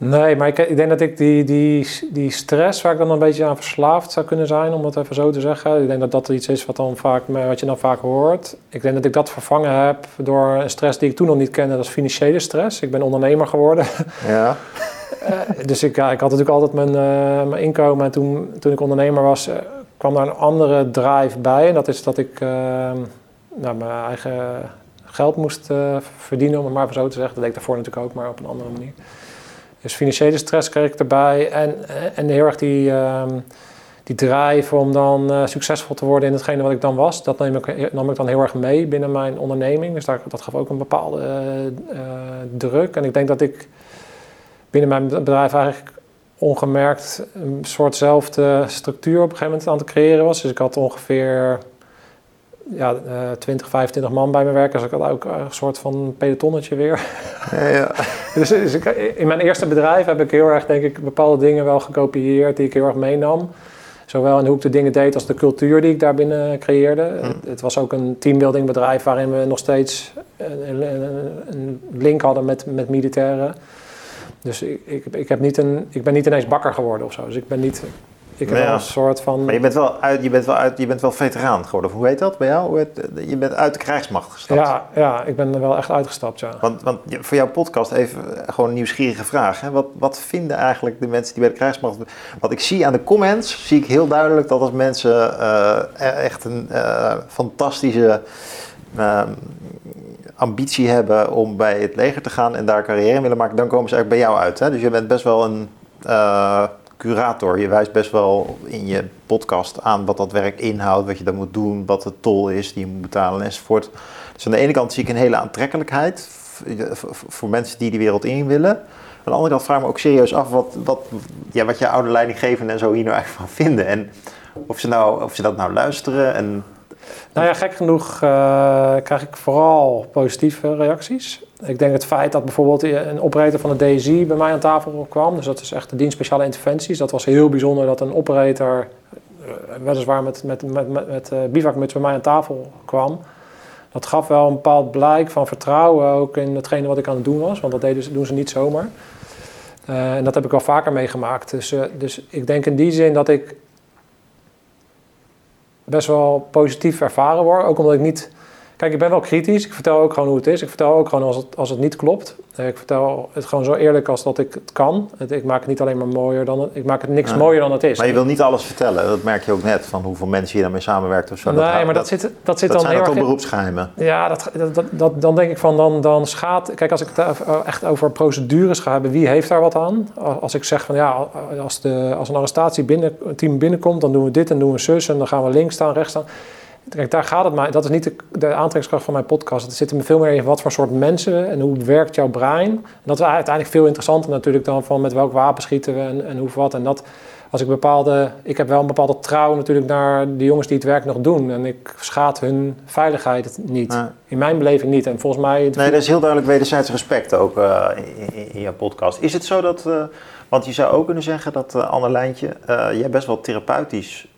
Nee, maar ik, ik denk dat ik die, die, die stress waar ik dan een beetje aan verslaafd zou kunnen zijn, om dat even zo te zeggen. Ik denk dat dat iets is wat, dan vaak, wat je dan vaak hoort. Ik denk dat ik dat vervangen heb door een stress die ik toen nog niet kende, dat is financiële stress. Ik ben ondernemer geworden. Ja. [LAUGHS] Eh, dus ik, ja, ik had natuurlijk altijd mijn, eh, mijn inkomen. En toen, toen ik ondernemer was, eh, kwam daar een andere drive bij. En dat is dat ik nou, mijn eigen geld moest verdienen, om het maar even zo te zeggen. Dat deed ik daarvoor natuurlijk ook, maar op een andere manier. Dus financiële stress kreeg ik erbij. En, eh, en heel erg die, ehm, die drive om dan eh, succesvol te worden in hetgene wat ik dan was. Dat nam ik, nam ik dan heel erg mee binnen mijn onderneming. Dus daar, dat gaf ook een bepaalde eh, eh, druk. En ik denk dat ik binnen mijn bedrijf eigenlijk ongemerkt een soortzelfde structuur op een gegeven moment aan het creëren was. Dus ik had ongeveer ja, eh 20, 25 man bij me werken. Dus ik had ook een soort van pelotonnetje weer. [LAUGHS] Ja, ja. Dus, dus ik, in mijn eerste bedrijf heb ik heel erg, denk ik, bepaalde dingen wel gekopieerd die ik heel erg meenam. Zowel in hoe ik de dingen deed als de cultuur die ik daarbinnen creëerde. Het, het was ook een teambuilding bedrijf waarin we nog steeds een, een, een link hadden met, met militairen. Dus ik, ik, ik, heb niet een, ik ben niet ineens bakker geworden of zo. Dus ik ben niet. Ik heb Ja. wel een soort van. Maar je bent wel uit, je bent wel uit, je bent wel veteraan geworden. Hoe heet dat bij jou? Hoe heet- Je bent uit de krijgsmacht gestapt. Ja, ja, ik ben er wel echt uitgestapt, ja. Want, want voor jouw podcast even eh, gewoon een nieuwsgierige vraag. Hè? Wat, wat vinden eigenlijk de mensen die bij de krijgsmacht... Wat ik zie aan de comments, zie ik heel duidelijk dat als mensen eh, echt een eh, fantastische eh, ambitie hebben om bij het leger te gaan en daar carrière in willen maken, dan komen ze eigenlijk bij jou uit. Hè? Dus je bent best wel een curator. Je wijst best wel in je podcast aan wat dat werk inhoudt, wat je dan moet doen, wat de tol is die je moet betalen enzovoort. Dus aan de ene kant zie ik een hele aantrekkelijkheid voor mensen die die wereld in willen. Aan de andere kant vraag ik me ook serieus af wat, wat, ja, wat je oude leidinggevenden en zo hier nou eigenlijk van vinden. En of ze, nou, of ze dat nou luisteren. En, Nou ja, gek genoeg eh, krijg ik vooral positieve reacties. Ik denk het feit dat bijvoorbeeld een operator van de DSI bij mij aan tafel kwam. Dus dat is echt de dienst speciale interventies. Dat was heel bijzonder dat een operator, eh, weliswaar met, met, met, met, eh, bivakmuts bij mij aan tafel kwam. Dat gaf wel een bepaald blijk van vertrouwen ook in hetgene wat ik aan het doen was. Want dat deden ze, doen ze niet zomaar. Eh, en dat heb ik wel vaker meegemaakt. Dus, eh, dus ik denk in die zin dat ik best wel positief ervaren word. Ook omdat ik niet Kijk, ik ben wel kritisch. Ik vertel ook gewoon hoe het is. Ik vertel ook gewoon als het, als het niet klopt. Eh, Ik vertel het gewoon zo eerlijk als dat ik het kan. Ik maak het niet alleen maar mooier dan het, ik maak het niks Ja. mooier dan het is. Maar je wil niet alles vertellen. Dat merk je ook net van hoeveel mensen je daarmee samenwerkt of zo. nee, maar dat, zit, dat zit dat dan zijn heel erg in- beroepsgeheimen. Ja, dat, dat, dat, dat- dan denk ik van, dan, dan schaadt... Kijk, als ik het over- echt over procedures ga hebben, wie heeft daar wat aan? Als ik zeg van, ja, als, de, als een arrestatie binnen, een team binnenkomt, dan doen we dit en doen we zus en dan gaan we links staan, rechts staan. Kijk, daar gaat het mij, dat is niet de, de aantrekkingskracht van mijn podcast. Het zit er veel meer in wat voor soort mensen en hoe werkt jouw brein. En dat is uiteindelijk veel interessanter natuurlijk dan van met welk wapen schieten we en, en hoe wat. En dat, als ik bepaalde, ik heb wel een bepaalde trouw natuurlijk naar de jongens die het werk nog doen. En ik schaad hun veiligheid niet. Ja. In mijn beleving niet. En volgens mij... Nee, er is heel duidelijk wederzijds respect ook eh, in, in, in jouw podcast. Is het zo dat, eh, want je zou ook kunnen zeggen dat uh, Anne Lijntje, jij best wel therapeutisch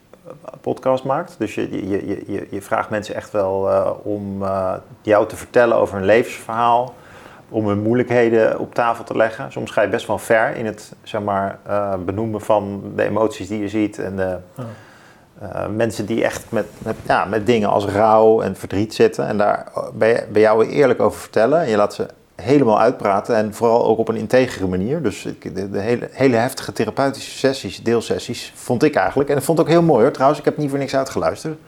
podcast maakt. Dus je, je, je, je, vraagt mensen echt wel uh, om uh, jou te vertellen over hun levensverhaal. Om hun moeilijkheden op tafel te leggen. Soms ga je best wel ver in het zeg maar, uh, benoemen van de emoties die je ziet. En de, Ja. mensen die echt met, met, ja, met dingen als rouw en verdriet zitten. En daar ben, je, ben jou eerlijk over vertellen. En je laat ze helemaal uitpraten. En vooral ook op een integere manier. Dus de, de hele, hele heftige therapeutische sessies, deelsessies, vond ik eigenlijk. En dat vond ik ook heel mooi hoor. Trouwens, ik heb niet voor niks uitgeluisterd.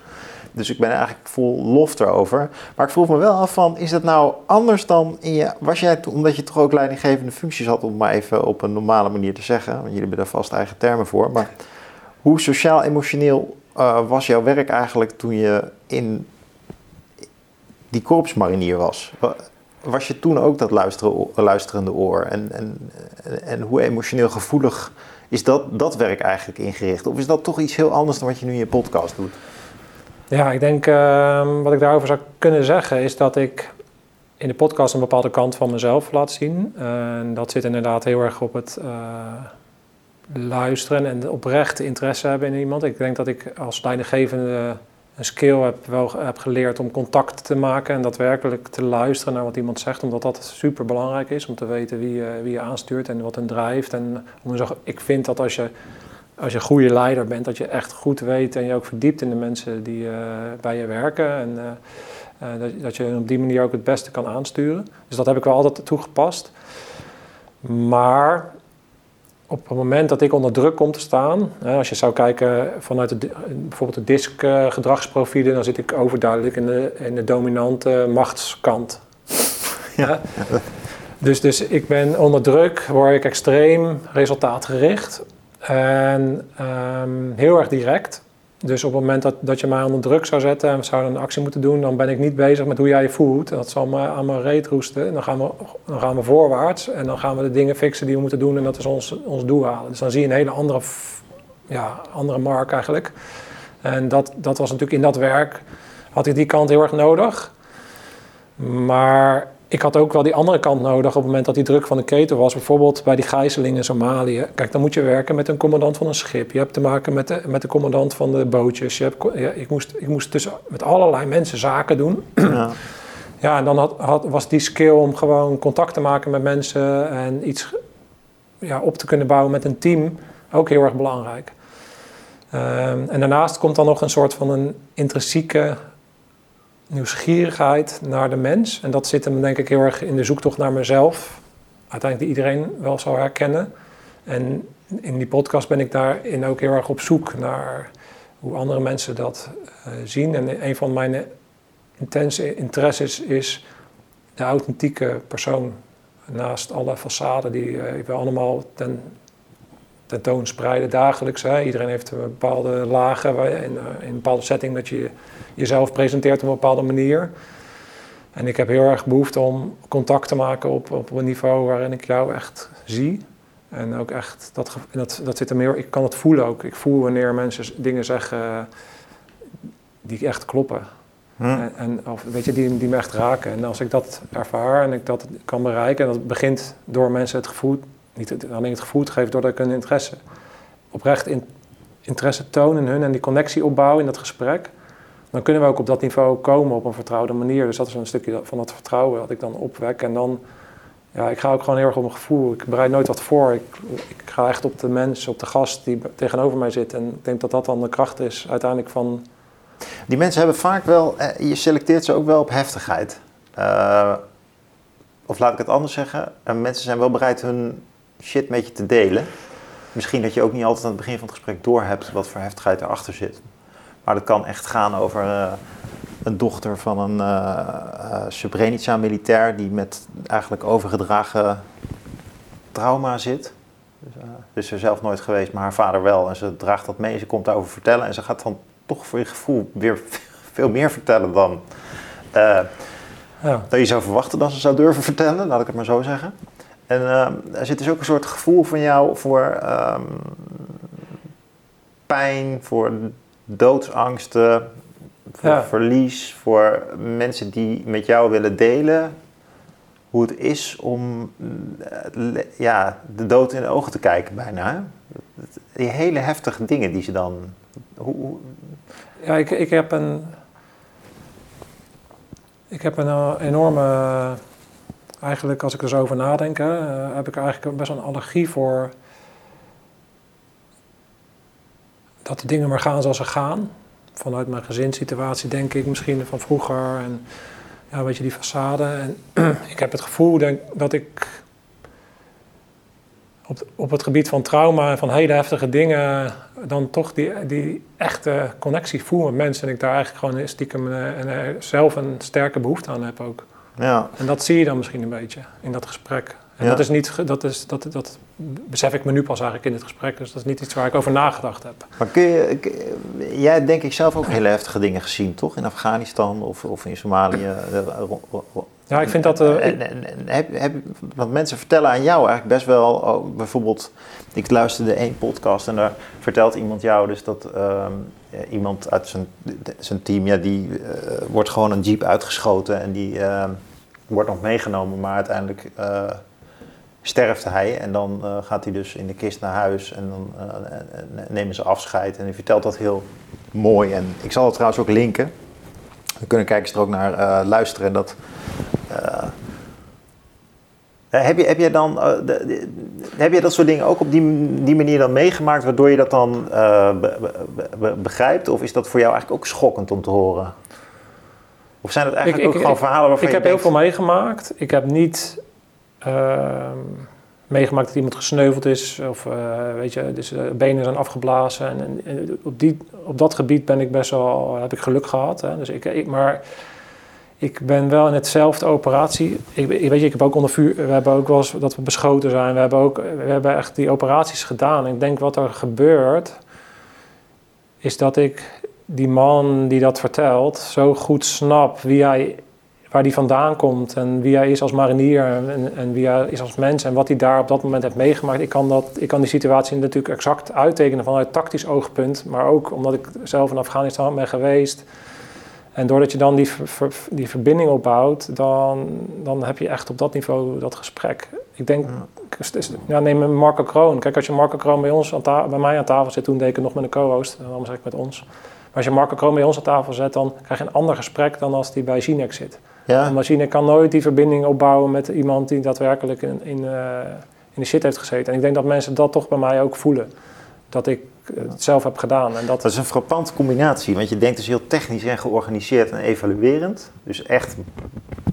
Dus ik ben eigenlijk vol lof erover. Maar ik vroeg me wel af van, is dat nou anders dan in je... Was jij, omdat je toch ook leidinggevende functies had, om maar even op een normale manier te zeggen. Want jullie hebben daar vast eigen termen voor. Maar hoe sociaal-emotioneel uh, was jouw werk eigenlijk toen je in die korpsmarinier was? Was je toen ook dat luisterende oor? En, en, en hoe emotioneel gevoelig is dat, dat werk eigenlijk ingericht? Of is dat toch iets heel anders dan wat je nu in je podcast doet? Ja, ik denk uh, wat ik daarover zou kunnen zeggen is dat ik in de podcast een bepaalde kant van mezelf laat zien. En dat zit inderdaad heel erg op het uh, luisteren en oprechte interesse hebben in iemand. Ik denk dat ik als leidinggevende een skill heb, wel heb geleerd om contact te maken en daadwerkelijk te luisteren naar wat iemand zegt. Omdat dat super belangrijk is om te weten wie je, wie je aanstuurt en wat hen drijft. En ik vind dat als je als je een goede leider bent, dat je echt goed weet en je ook verdiept in de mensen die uh, bij je werken. En uh, uh, dat, dat, je op die manier ook het beste kan aansturen. Dus dat heb ik wel altijd toegepast. Maar op het moment dat ik onder druk kom te staan, als je zou kijken vanuit de, bijvoorbeeld de DISC gedragsprofielen, dan zit ik overduidelijk in de, in de dominante machtskant. [LAUGHS] Ja. Dus, dus ik ben onder druk, word ik extreem resultaatgericht. En um, heel erg direct. Dus op het moment dat, dat je mij onder druk zou zetten en we zouden een actie moeten doen, dan ben ik niet bezig met hoe jij je voelt. Dat zal me aan mijn reet roesten. En dan gaan, we, dan gaan we voorwaarts en dan gaan we de dingen fixen die we moeten doen en dat is ons, ons doel halen. Dus dan zie je een hele andere, ja, andere mark eigenlijk. En dat, dat was natuurlijk in dat werk, had ik die kant heel erg nodig. Maar ik had ook wel die andere kant nodig op het moment dat die druk van de keten was. Bijvoorbeeld bij die gijzeling in Somalië. Kijk, dan moet je werken met een commandant van een schip. Je hebt te maken met de, met de commandant van de bootjes. Je hebt, ja, ik, moest, ik moest dus met allerlei mensen zaken doen. [CLEARS THROAT] Ja, ja en dan had, had, was die skill om gewoon contact te maken met mensen... en iets ja, op te kunnen bouwen met een team ook heel erg belangrijk. Um, en daarnaast komt dan nog een soort van een intrinsieke nieuwsgierigheid naar de mens. En dat zit hem denk ik heel erg in de zoektocht naar mezelf. Uiteindelijk die iedereen wel zou herkennen. En in die podcast ben ik daarin ook heel erg op zoek naar hoe andere mensen dat uh, zien. En een van mijn intense interesses is de authentieke persoon. Naast alle façades die uh, we allemaal ten, tentoonspreiden dagelijks. Hè. Iedereen heeft een bepaalde lagen waar, in, uh, in een bepaalde setting dat je jezelf presenteert op een bepaalde manier. En ik heb heel erg behoefte om contact te maken op, op een niveau waarin ik jou echt zie. En ook echt, dat, dat, dat zit er meer, ik kan het voelen ook. Ik voel wanneer mensen dingen zeggen die echt kloppen. Hm. En, en, of weet je, die, die me echt raken. En als ik dat ervaar en ik dat kan bereiken, en dat begint door mensen het gevoel, niet alleen het gevoel te geven, doordat ik hun interesse, oprecht in, interesse tonen in hun en die connectie opbouwen in dat gesprek dan kunnen we ook op dat niveau komen op een vertrouwde manier. Dus dat is een stukje van dat vertrouwen dat ik dan opwek. En dan, ja, ik ga ook gewoon heel erg op mijn gevoel. Ik bereid nooit wat voor. Ik, ik ga echt op de mens, op de gast die tegenover mij zit. En ik denk dat dat dan de kracht is uiteindelijk van, Die mensen hebben vaak wel, eh, je selecteert ze ook wel op heftigheid. Uh, of laat ik het anders zeggen, uh, mensen zijn wel bereid hun shit met je te delen. Misschien dat je ook niet altijd aan het begin van het gesprek doorhebt wat voor heftigheid erachter zit. Maar dat kan echt gaan over uh, een dochter van een uh, Srebrenica-militair die met eigenlijk overgedragen trauma zit. Dus, dus ze zelf nooit geweest, maar haar vader wel. En ze draagt dat mee, ze komt daarover vertellen. En ze gaat dan toch voor je gevoel weer [LAUGHS] veel meer vertellen dan ja. dat je zou verwachten dat ze zou durven vertellen, laat ik het maar zo zeggen. En uh, er zit dus ook een soort gevoel van jou voor um, pijn, voor doodsangsten, voor ja. verlies, voor mensen die met jou willen delen hoe het is om ja, de dood in de ogen te kijken bijna. Die hele heftige dingen die ze dan... Hoe, hoe... Ja, ik, ik heb een... Ik heb een enorme eigenlijk als ik er zo over nadenk, eh, heb ik eigenlijk best wel een allergie voor dat de dingen maar gaan zoals ze gaan. Vanuit mijn gezinssituatie denk ik misschien van vroeger en ja, weet je, die façade. En [CLEARS THROAT] ik heb het gevoel denk, dat ik op, op het gebied van trauma en van hele heftige dingen dan toch die, die echte connectie voel met mensen. En ik daar eigenlijk gewoon stiekem en, en zelf een sterke behoefte aan heb ook. Ja. En dat zie je dan misschien een beetje in dat gesprek. En dat is niet, dat, is, dat, dat besef ik me nu pas eigenlijk in het gesprek, dus dat is niet iets waar ik over nagedacht heb. Maar kun je, jij hebt denk ik zelf ook hele heftige dingen gezien, toch? In Afghanistan of, of in Somalië? Ja, ik vind dat... Uh, en, en, heb, heb, want mensen vertellen aan jou eigenlijk best wel, oh, bijvoorbeeld, ik luisterde één podcast en daar vertelt iemand jou dus dat ehm, iemand uit zijn, zijn team, ja, die uh, wordt gewoon een jeep uitgeschoten en die uh, wordt nog meegenomen, maar uiteindelijk sterft hij en dan gaat hij dus in de kist naar huis en dan nemen ze afscheid en hij vertelt dat heel mooi en ik zal het trouwens ook linken. Dan kunnen kijkers er ook naar luisteren dat uh, heb, je, heb, je dan, de, heb je dat soort dingen ook op die, die manier dan meegemaakt, waardoor je dat dan be, be, begrijpt? Of is dat voor jou eigenlijk ook schokkend om te horen? Of zijn het eigenlijk ik, ook ik, gewoon verhalen waarvan ik je Ik heb heel veel meegemaakt. Ik heb niet meegemaakt dat iemand gesneuveld is of weet je, dus benen zijn afgeblazen. En, op, die, op dat gebied ben ik best wel, heb ik geluk gehad. Hè. Dus ik, maar ik ben wel in hetzelfde operatie. Ik, weet je, ik heb ook onder vuur. We hebben ook wel eens dat we beschoten zijn. We hebben ook we hebben echt die operaties gedaan. Ik denk wat er gebeurt. Is dat ik die man die dat vertelt. zo goed snap wie hij, waar die vandaan komt. En wie hij is als marinier. En, en wie hij is als mens. En wat hij daar op dat moment heeft meegemaakt. Ik kan, dat, ik kan die situatie natuurlijk exact uittekenen vanuit tactisch oogpunt. Maar ook omdat ik zelf in Afghanistan ben geweest en doordat je dan die, die verbinding opbouwt, dan, dan heb je echt op dat niveau dat gesprek. Ik denk, ja, neem Marco Kroon. Kijk, als je Marco Kroon bij, ons aan bij mij aan tafel zit, toen deed ik het nog met een co-host, dan zeg ik met ons. Maar als je Marco Kroon bij ons aan tafel zet, dan krijg je een ander gesprek dan als die bij Zinek zit. Ja. Een machine kan nooit die verbinding opbouwen met iemand die daadwerkelijk in, in, uh, in de shit heeft gezeten. En ik denk dat mensen dat toch bij mij ook voelen. Dat ik het zelf heb gedaan. En dat... dat is een frappante combinatie, want je denkt dus heel technisch en georganiseerd en evaluerend. Dus echt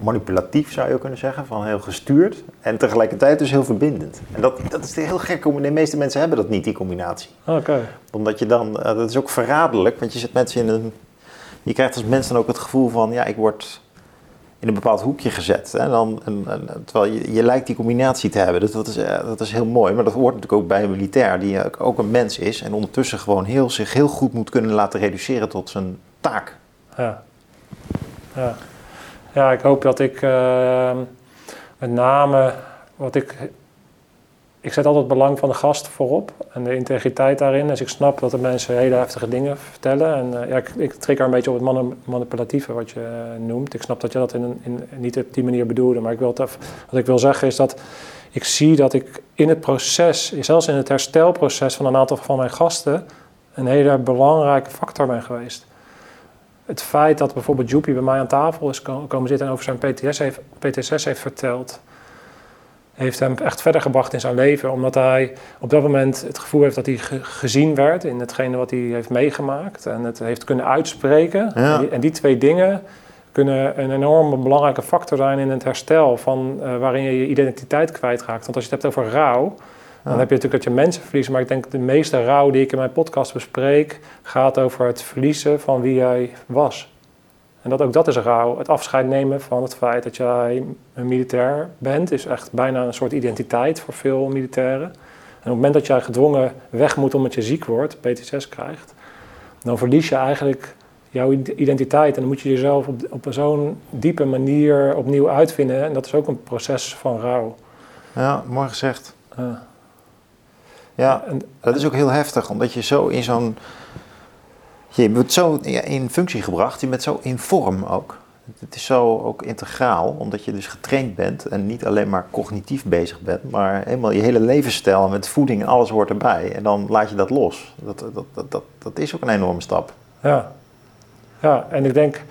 manipulatief zou je ook kunnen zeggen, van heel gestuurd. En tegelijkertijd dus heel verbindend. En dat, dat is heel gek, de meeste mensen hebben dat niet, die combinatie. Oké. Omdat je dan, eh, dat is ook verraderlijk, want je zet mensen in een... Je krijgt als mensen dan ook het gevoel van, ja, ik word in een bepaald hoekje gezet. Dan, en, en, terwijl je, je lijkt die combinatie te hebben. Dus dat is, uh, dat is heel mooi. Maar dat hoort natuurlijk ook bij een militair die ook een mens is. En ondertussen gewoon heel, zich heel goed moet kunnen laten reduceren tot zijn taak. Ja, ja. ja ik hoop dat ik uh, met name wat ik ik zet altijd het belang van de gast voorop en de integriteit daarin. Dus ik snap dat de mensen hele heftige dingen vertellen. En uh, ja, ik, ik trek er een beetje op het manipulatieve wat je uh, noemt. Ik snap dat je dat in, in, niet op die manier bedoelde. Maar ik wil wat ik wil zeggen is dat ik zie dat ik in het proces, zelfs in het herstelproces van een aantal van mijn gasten, een hele belangrijke factor ben geweest. Het feit dat bijvoorbeeld Joepie bij mij aan tafel is komen zitten en over zijn PTS heeft, PTSS heeft verteld heeft hem echt verder gebracht in zijn leven. Omdat hij op dat moment het gevoel heeft dat hij gezien werd in hetgene wat hij heeft meegemaakt. En het heeft kunnen uitspreken. En, die, en, die, twee dingen kunnen een enorme belangrijke factor zijn in het herstel van uh, waarin je je identiteit kwijtraakt. Want als je het hebt over rouw, dan heb je natuurlijk dat je mensen verliest. Maar ik denk de meeste rouw die ik in mijn podcast bespreek, gaat over het verliezen van wie jij was. En dat ook dat is rouw. Het afscheid nemen van het feit dat jij een militair bent, is echt bijna een soort identiteit voor veel militairen. En op het moment dat jij gedwongen weg moet omdat je ziek wordt, PTSS krijgt, dan verlies je eigenlijk jouw identiteit. En dan moet je jezelf op, op zo'n diepe manier opnieuw uitvinden. En dat is ook een proces van rouw. Ja, mooi gezegd. ja, en, dat is ook heel heftig, omdat je zo in zo'n je wordt zo in functie gebracht, je bent zo in vorm ook. Het is zo ook integraal, omdat je dus getraind bent en niet alleen maar cognitief bezig bent, maar helemaal je hele levensstijl met voeding en alles hoort erbij. En dan laat je dat los. Dat, dat, dat, dat, dat is ook een enorme stap. Ja. ja, en ik denk,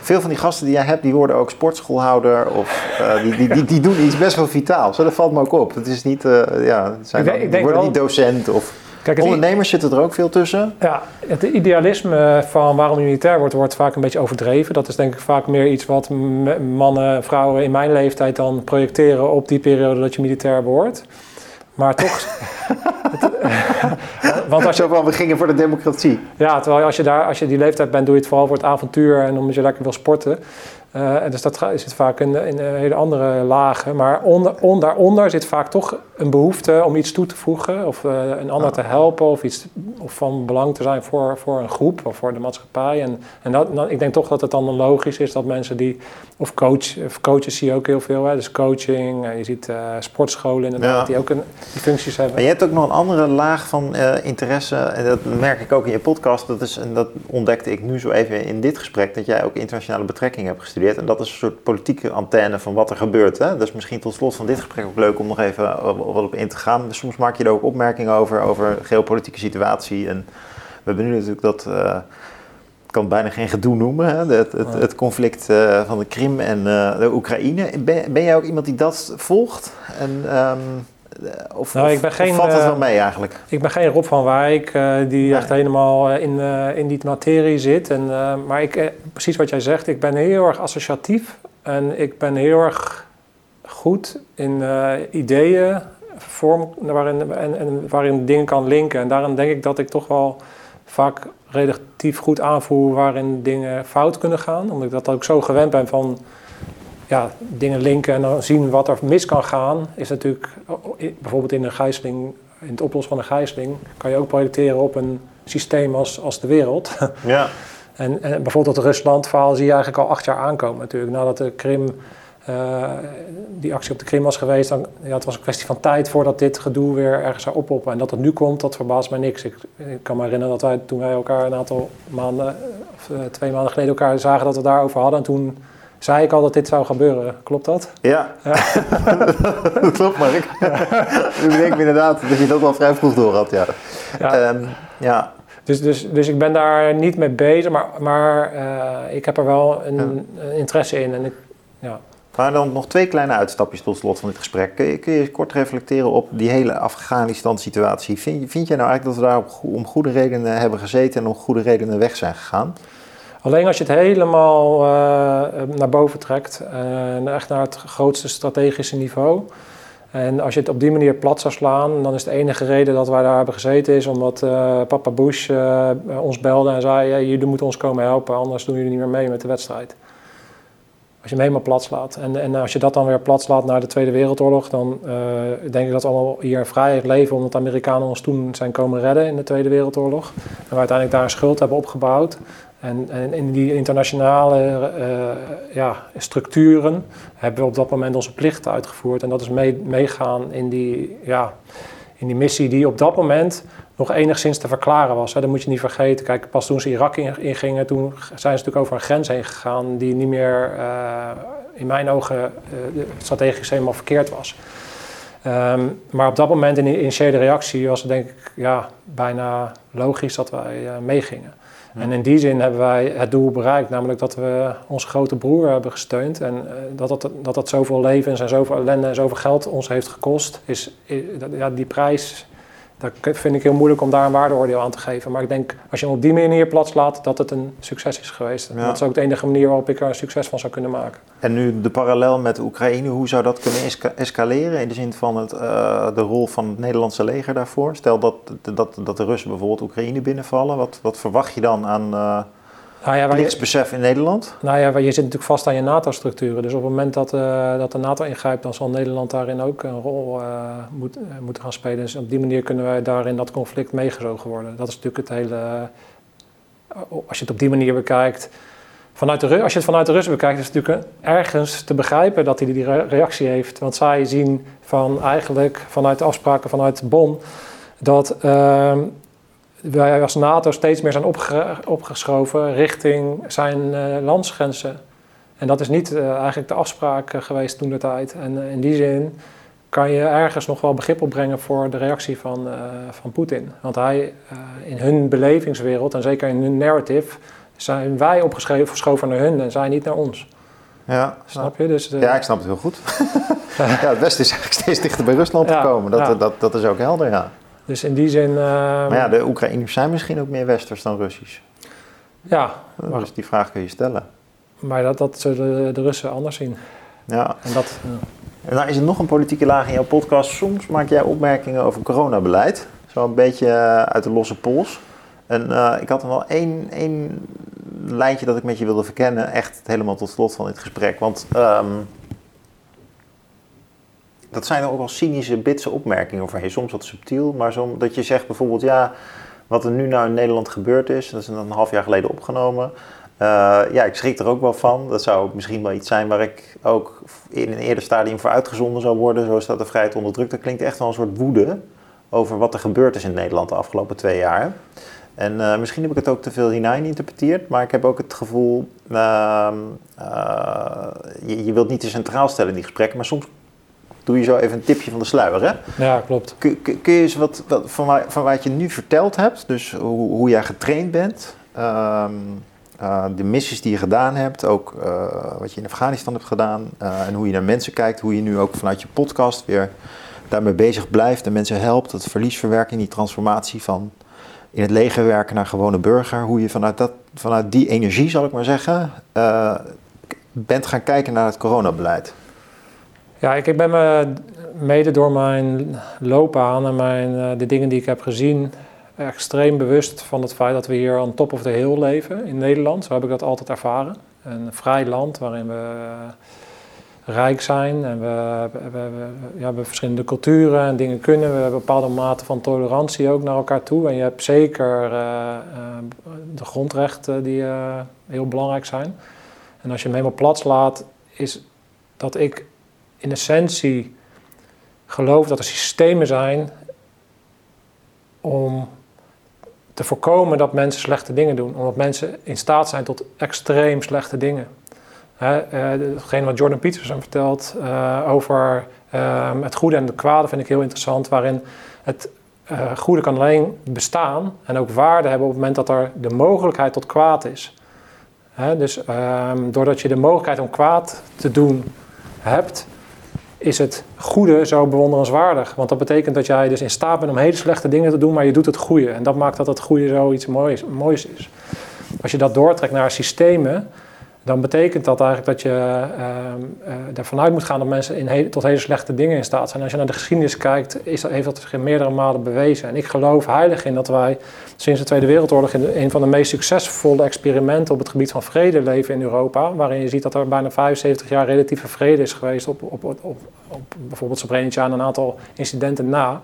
veel van die gasten die jij hebt, die worden ook sportschoolhouder of uh, die, die, die, die, doen iets best wel vitaals. dat valt me ook op. Het is niet, uh, ja, zijn ik denk, ik denk worden niet docent of... Kijk, Ondernemers zitten er ook veel tussen. Ja, het idealisme van waarom je militair wordt, wordt vaak een beetje overdreven. Dat is denk ik vaak meer iets wat mannen, vrouwen in mijn leeftijd dan projecteren op die periode dat je militair wordt. Maar toch. [LAUGHS] [LAUGHS] want als je, van, we gingen voor de democratie. Ja, terwijl als je, daar, als je die leeftijd bent, doe je het vooral voor het avontuur en omdat je lekker wil sporten. Uh, dus dat zit vaak in, in een hele andere lagen. Maar onder, daaronder zit vaak toch een behoefte om iets toe te voegen. Of uh, een ander te helpen. Of, iets, of van belang te zijn voor, voor een groep of voor de maatschappij. En, en dat, ik denk toch dat het dan logisch is dat mensen die... Of, coach, of coaches zie je ook heel veel. Hè? Dus coaching. je ziet sportscholen inderdaad die ook een, die functies hebben. Maar je hebt ook nog een andere laag van interesse. En dat merk ik ook in je podcast. Dat, is, en dat ontdekte ik nu zo even in dit gesprek. Dat jij ook internationale betrekkingen hebt gestudeerd. En dat is een soort politieke antenne van wat er gebeurt. Hè? Dus misschien tot slot van dit gesprek ook leuk om nog even wat op in te gaan. Dus soms maak je er ook opmerkingen over, over geopolitieke situatie. En we hebben nu natuurlijk dat, uh, ik kan het bijna geen gedoe noemen, hè? Het, het, het, conflict uh, van de Krim en uh, de Oekraïne. Ben, ben jij ook iemand die dat volgt? En, um, of, nou, ik ben geen, valt het wel mee eigenlijk? Ik ben geen Rob van Wijk uh, die echt helemaal in, in die materie zit. En, maar ik, precies wat jij zegt, ik ben heel erg associatief. En ik ben heel erg goed in ideeën vorm, waarin, en, en, waarin dingen kan linken. En daarom denk ik dat ik toch wel vaak relatief goed aanvoer waarin dingen fout kunnen gaan. Omdat ik dat ook zo gewend ben van ja, dingen linken en dan zien wat er mis kan gaan, is natuurlijk bijvoorbeeld in een gijzeling, in het oplossen van een gijzeling, kan je ook projecteren op een systeem als, als de wereld. [LAUGHS] Ja. en, en bijvoorbeeld het Rusland-verhaal zie je eigenlijk al acht jaar aankomen natuurlijk. Nadat de Krim, uh, die actie op de Krim was geweest, dan, ja, het was een kwestie van tijd voordat dit gedoe weer ergens zou oppoppen. En dat het nu komt, dat verbaast mij niks. Ik, ik, kan me herinneren dat wij toen wij elkaar een aantal maanden, of uh, twee maanden geleden elkaar zagen dat we daarover hadden. En toen zei ik al dat dit zou gebeuren. Klopt dat? Ja, ja. dat [LAUGHS] klopt Mark. Ik denk inderdaad dat je dat al vrij vroeg door had. Ja. Ja. Um, ja. Dus, dus, dus ik ben daar niet mee bezig, maar, maar uh, ik heb er wel een, een interesse in. En ik, ja. Maar dan nog twee kleine uitstapjes tot slot van dit gesprek. Kun je, kun je kort reflecteren op die hele Afghanistan-situatie? Vind, vind jij nou eigenlijk dat we daar om goede redenen hebben gezeten en om goede redenen weg zijn gegaan? Alleen als je het helemaal uh, naar boven trekt, echt naar het grootste strategische niveau. En als je het op die manier plat zou slaan, dan is de enige reden dat wij daar hebben gezeten, is omdat uh, papa Bush ons belde en zei: jullie moeten ons komen helpen, anders doen jullie niet meer mee met de wedstrijd. Als je hem helemaal plat slaat. En, en als je dat dan weer plat slaat naar de Tweede Wereldoorlog, dan denk ik dat we allemaal hier vrijheid leven, omdat de Amerikanen ons toen zijn komen redden in de Tweede Wereldoorlog. En we uiteindelijk daar een schuld hebben opgebouwd. En, en, in die internationale uh, ja, structuren hebben we op dat moment onze plichten uitgevoerd. En dat is mee, meegaan in die, ja, in die missie die op dat moment nog enigszins te verklaren was. Hè. Dat moet je niet vergeten. Kijk, pas toen ze Irak ingingen, toen zijn ze natuurlijk over een grens heen gegaan die niet meer, uh, in mijn ogen, uh, strategisch helemaal verkeerd was. Um, maar op dat moment in de initiële reactie was het denk ik ja, bijna logisch dat wij meegingen. En in die zin hebben wij het doel bereikt, namelijk dat we onze grote broer hebben gesteund. En uh, dat, dat, dat dat zoveel levens en zoveel ellende en zoveel geld ons heeft gekost, is, is ja, die prijs dat vind ik heel moeilijk om daar een waardeoordeel aan te geven. Maar ik denk, als je hem op die manier plat slaat, dat het een succes is geweest. Dat is ook de enige manier waarop ik er een succes van zou kunnen maken. En nu de parallel met Oekraïne, hoe zou dat kunnen escaleren in de zin van het, uh, de rol van het Nederlandse leger daarvoor? Stel dat, dat, dat de Russen bijvoorbeeld Oekraïne binnenvallen, wat, wat verwacht je dan aan... Uh, nou ja, plichtsbesef in Nederland? Nou ja, je zit natuurlijk vast aan je NATO-structuren. Dus op het moment dat, uh, dat de NATO ingrijpt, dan zal Nederland daarin ook een rol uh, moet, uh, moeten gaan spelen. Dus op die manier kunnen wij daarin dat conflict meegezogen worden. Dat is natuurlijk het hele. als je het op die manier bekijkt. Vanuit de, als je het vanuit de Russen bekijkt, is het natuurlijk ergens te begrijpen dat hij die reactie heeft. Want zij zien van eigenlijk vanuit de afspraken vanuit Bonn dat ehm, wij als NATO steeds meer zijn opgeschoven richting zijn uh, landsgrenzen. En dat is niet uh, eigenlijk de afspraak uh, geweest toen de tijd. En in die zin kan je ergens nog wel begrip opbrengen voor de reactie van, van Poetin. Want hij, in hun belevingswereld en zeker in hun narrative, zijn wij opgeschoven naar hun en zij niet naar ons. Ja, snap je? Dus, ja, ik snap het heel goed. [LAUGHS] ja, het Westen is eigenlijk steeds dichter bij Rusland gekomen. Dat, dat, dat is ook helder, ja. Dus in die zin. Uh, maar ja, de Oekraïners zijn misschien ook meer Westers dan Russisch. Ja. Maar, dus die vraag kun je stellen. Maar dat, dat zullen de, Russen anders zien. Ja. En dat. En nou is er nog een politieke laag in jouw podcast. Soms maak jij opmerkingen over coronabeleid. Zo een beetje eh, uit de losse pols. En uh, ik had er wel één, één lijntje dat ik met je wilde verkennen. Echt helemaal tot slot van dit gesprek. Want. Um, dat zijn ook wel cynische, bitse opmerkingen je. Soms wat subtiel, maar zo, dat je zegt bijvoorbeeld, ja, wat er nu nou in Nederland gebeurd is, dat is een half jaar geleden opgenomen. Uh, ja, ik schrik er ook wel van. Dat zou misschien wel iets zijn waar ik ook in een eerder stadium voor uitgezonden zou worden. Zo staat de vrijheid onder druk. Dat klinkt echt wel een soort woede over wat er gebeurd is in Nederland de afgelopen twee jaar. En uh, misschien heb ik het ook te veel hinein interpreteerd, maar ik heb ook het gevoel, uh, je, je, wilt niet te centraal stellen in die gesprekken, maar soms doe je zo even een tipje van de sluier, hè? Ja, klopt. Kun, kun je eens wat, wat van, waar, van wat je nu verteld hebt, dus hoe, hoe jij getraind bent, um, uh, de missies die je gedaan hebt, ook uh, wat je in Afghanistan hebt gedaan uh, en hoe je naar mensen kijkt, hoe je nu ook vanuit je podcast weer daarmee bezig blijft en mensen helpt, dat verliesverwerking, die transformatie van in het leger werken naar gewone burger, hoe je vanuit, dat, vanuit die energie, zal ik maar zeggen, bent gaan kijken naar het coronabeleid. Ja, ik, ben me mede door mijn loopbaan en mijn, uh, de dingen die ik heb gezien extreem bewust van het feit dat we hier on top of the hill leven in Nederland. Zo heb ik dat altijd ervaren. Een vrij land waarin we uh, rijk zijn en we, we, we, hebben verschillende culturen en dingen kunnen. We hebben bepaalde mate van tolerantie ook naar elkaar toe. En je hebt zeker uh, de grondrechten die heel belangrijk zijn. En als je hem helemaal plat slaat, is dat ik in essentie geloof dat er systemen zijn om te voorkomen dat mensen slechte dingen doen. Omdat mensen in staat zijn tot extreem slechte dingen. He, uh, hetgeen wat Jordan Peterson vertelt uh, over uh, het goede en het kwade vind ik heel interessant. Waarin het uh, goede kan alleen bestaan en ook waarde hebben op het moment dat er de mogelijkheid tot kwaad is. Dus ehm, doordat je de mogelijkheid om kwaad te doen hebt, is het goede zo bewonderenswaardig. Want dat betekent dat jij dus in staat bent om hele slechte dingen te doen, maar je doet het goede. En dat maakt dat het goede zoiets moois, moois is. Als je dat doortrekt naar systemen, dan betekent dat eigenlijk dat je uh, uh, ervan uit moet gaan dat mensen in tot hele slechte dingen in staat zijn. Als je naar de geschiedenis kijkt, is dat, heeft dat zich meerdere malen bewezen. En ik geloof heilig in dat wij sinds de Tweede Wereldoorlog in een van de meest succesvolle experimenten op het gebied van vrede leven in Europa. Waarin je ziet dat er bijna 75 jaar relatieve vrede is geweest op, op, op bijvoorbeeld Srebrenica en een aantal incidenten na.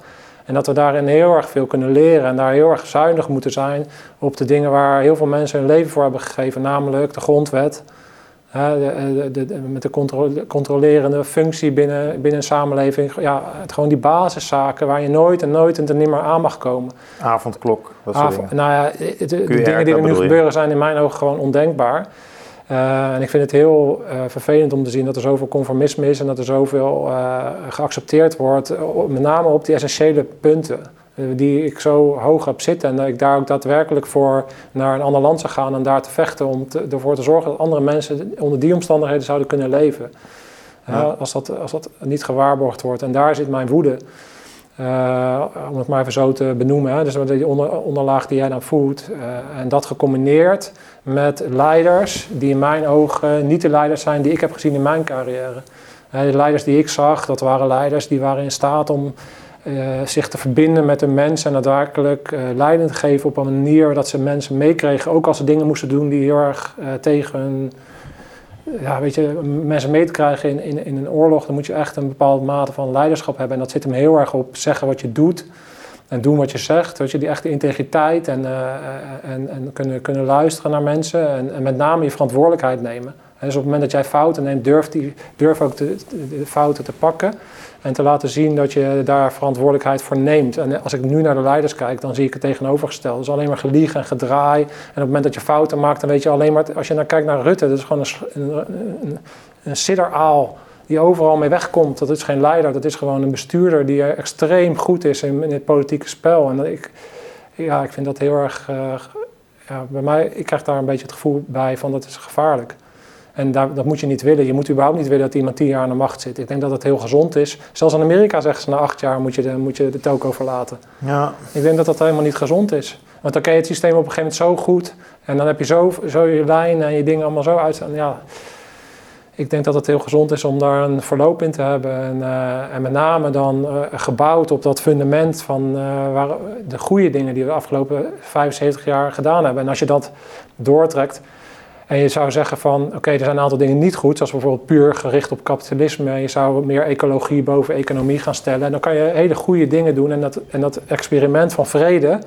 En dat we daarin heel erg veel kunnen leren en daar heel erg zuinig moeten zijn op de dingen waar heel veel mensen hun leven voor hebben gegeven, namelijk de grondwet. De, de, de, met de controlerende functie binnen, binnen een samenleving. Ja, het, gewoon die basiszaken waar je nooit en nooit en er niet meer aan mag komen. Avondklok, dat Av Nou ja, de, dingen die er nu gebeuren zijn in mijn ogen gewoon ondenkbaar. Uh, en ik vind het heel uh, vervelend om te zien dat er zoveel conformisme is en dat er zoveel uh, geaccepteerd wordt, met name op die essentiële punten. die ik zo hoog heb zitten. En dat ik daar ook daadwerkelijk voor naar een ander land zou gaan en daar te vechten om te, ervoor te zorgen dat andere mensen onder die omstandigheden zouden kunnen leven. Ja. als, dat, als dat niet gewaarborgd wordt. En daar zit mijn woede. Uh, om het maar even zo te benoemen. Hè. Dus die onder, onderlaag die jij dan voelt. Uh, en dat gecombineerd met leiders die in mijn ogen niet de leiders zijn die ik heb gezien in mijn carrière. De leiders die ik zag, dat waren leiders die waren in staat om zich te verbinden met de mensen en daadwerkelijk leiding te geven op een manier dat ze mensen meekregen. Ook als ze dingen moesten doen die heel erg tegen hun ja, weet je, mensen mee te krijgen in, in, in een oorlog, dan moet je echt een bepaalde mate van leiderschap hebben. En dat zit hem heel erg op zeggen wat je doet en doen wat je zegt. Weet je, die echte integriteit en, uh, en, en kunnen, kunnen luisteren naar mensen en, en, met name je verantwoordelijkheid nemen. En dus op het moment dat jij fouten neemt, durf, die, durf ook de, de fouten te pakken. En te laten zien dat je daar verantwoordelijkheid voor neemt. En als ik nu naar de leiders kijk, dan zie ik het tegenovergesteld. Dus alleen maar geliegen en gedraai. En op het moment dat je fouten maakt, dan weet je alleen maar... Als je naar kijkt naar Rutte, dat is gewoon een, een, een, een sidderaal die overal mee wegkomt. Dat is geen leider, dat is gewoon een bestuurder die extreem goed is in, in het politieke spel. En ik, ja, ik vind dat heel erg... Uh, ja, bij mij, ik krijg daar een beetje het gevoel bij van dat is gevaarlijk. En daar, dat moet je niet willen. Je moet überhaupt niet willen dat iemand tien jaar aan de macht zit. Ik denk dat het heel gezond is. Zelfs in Amerika zeggen ze na acht jaar moet je de, moet je de toko verlaten. Ja. Ik denk dat dat helemaal niet gezond is. Want dan ken je het systeem op een gegeven moment zo goed. En dan heb je zo, zo je lijnen en je dingen allemaal zo uitstaan. Ja, ik denk dat het heel gezond is om daar een verloop in te hebben. En, uh, en met name dan uh, gebouwd op dat fundament van uh, waar, de goede dingen die we de afgelopen 75 jaar gedaan hebben. En als je dat doortrekt, en je zou zeggen van, oké, er zijn een aantal dingen niet goed, zoals bijvoorbeeld puur gericht op kapitalisme. En je zou meer ecologie boven economie gaan stellen. En dan kan je hele goede dingen doen en dat, en dat experiment van vrede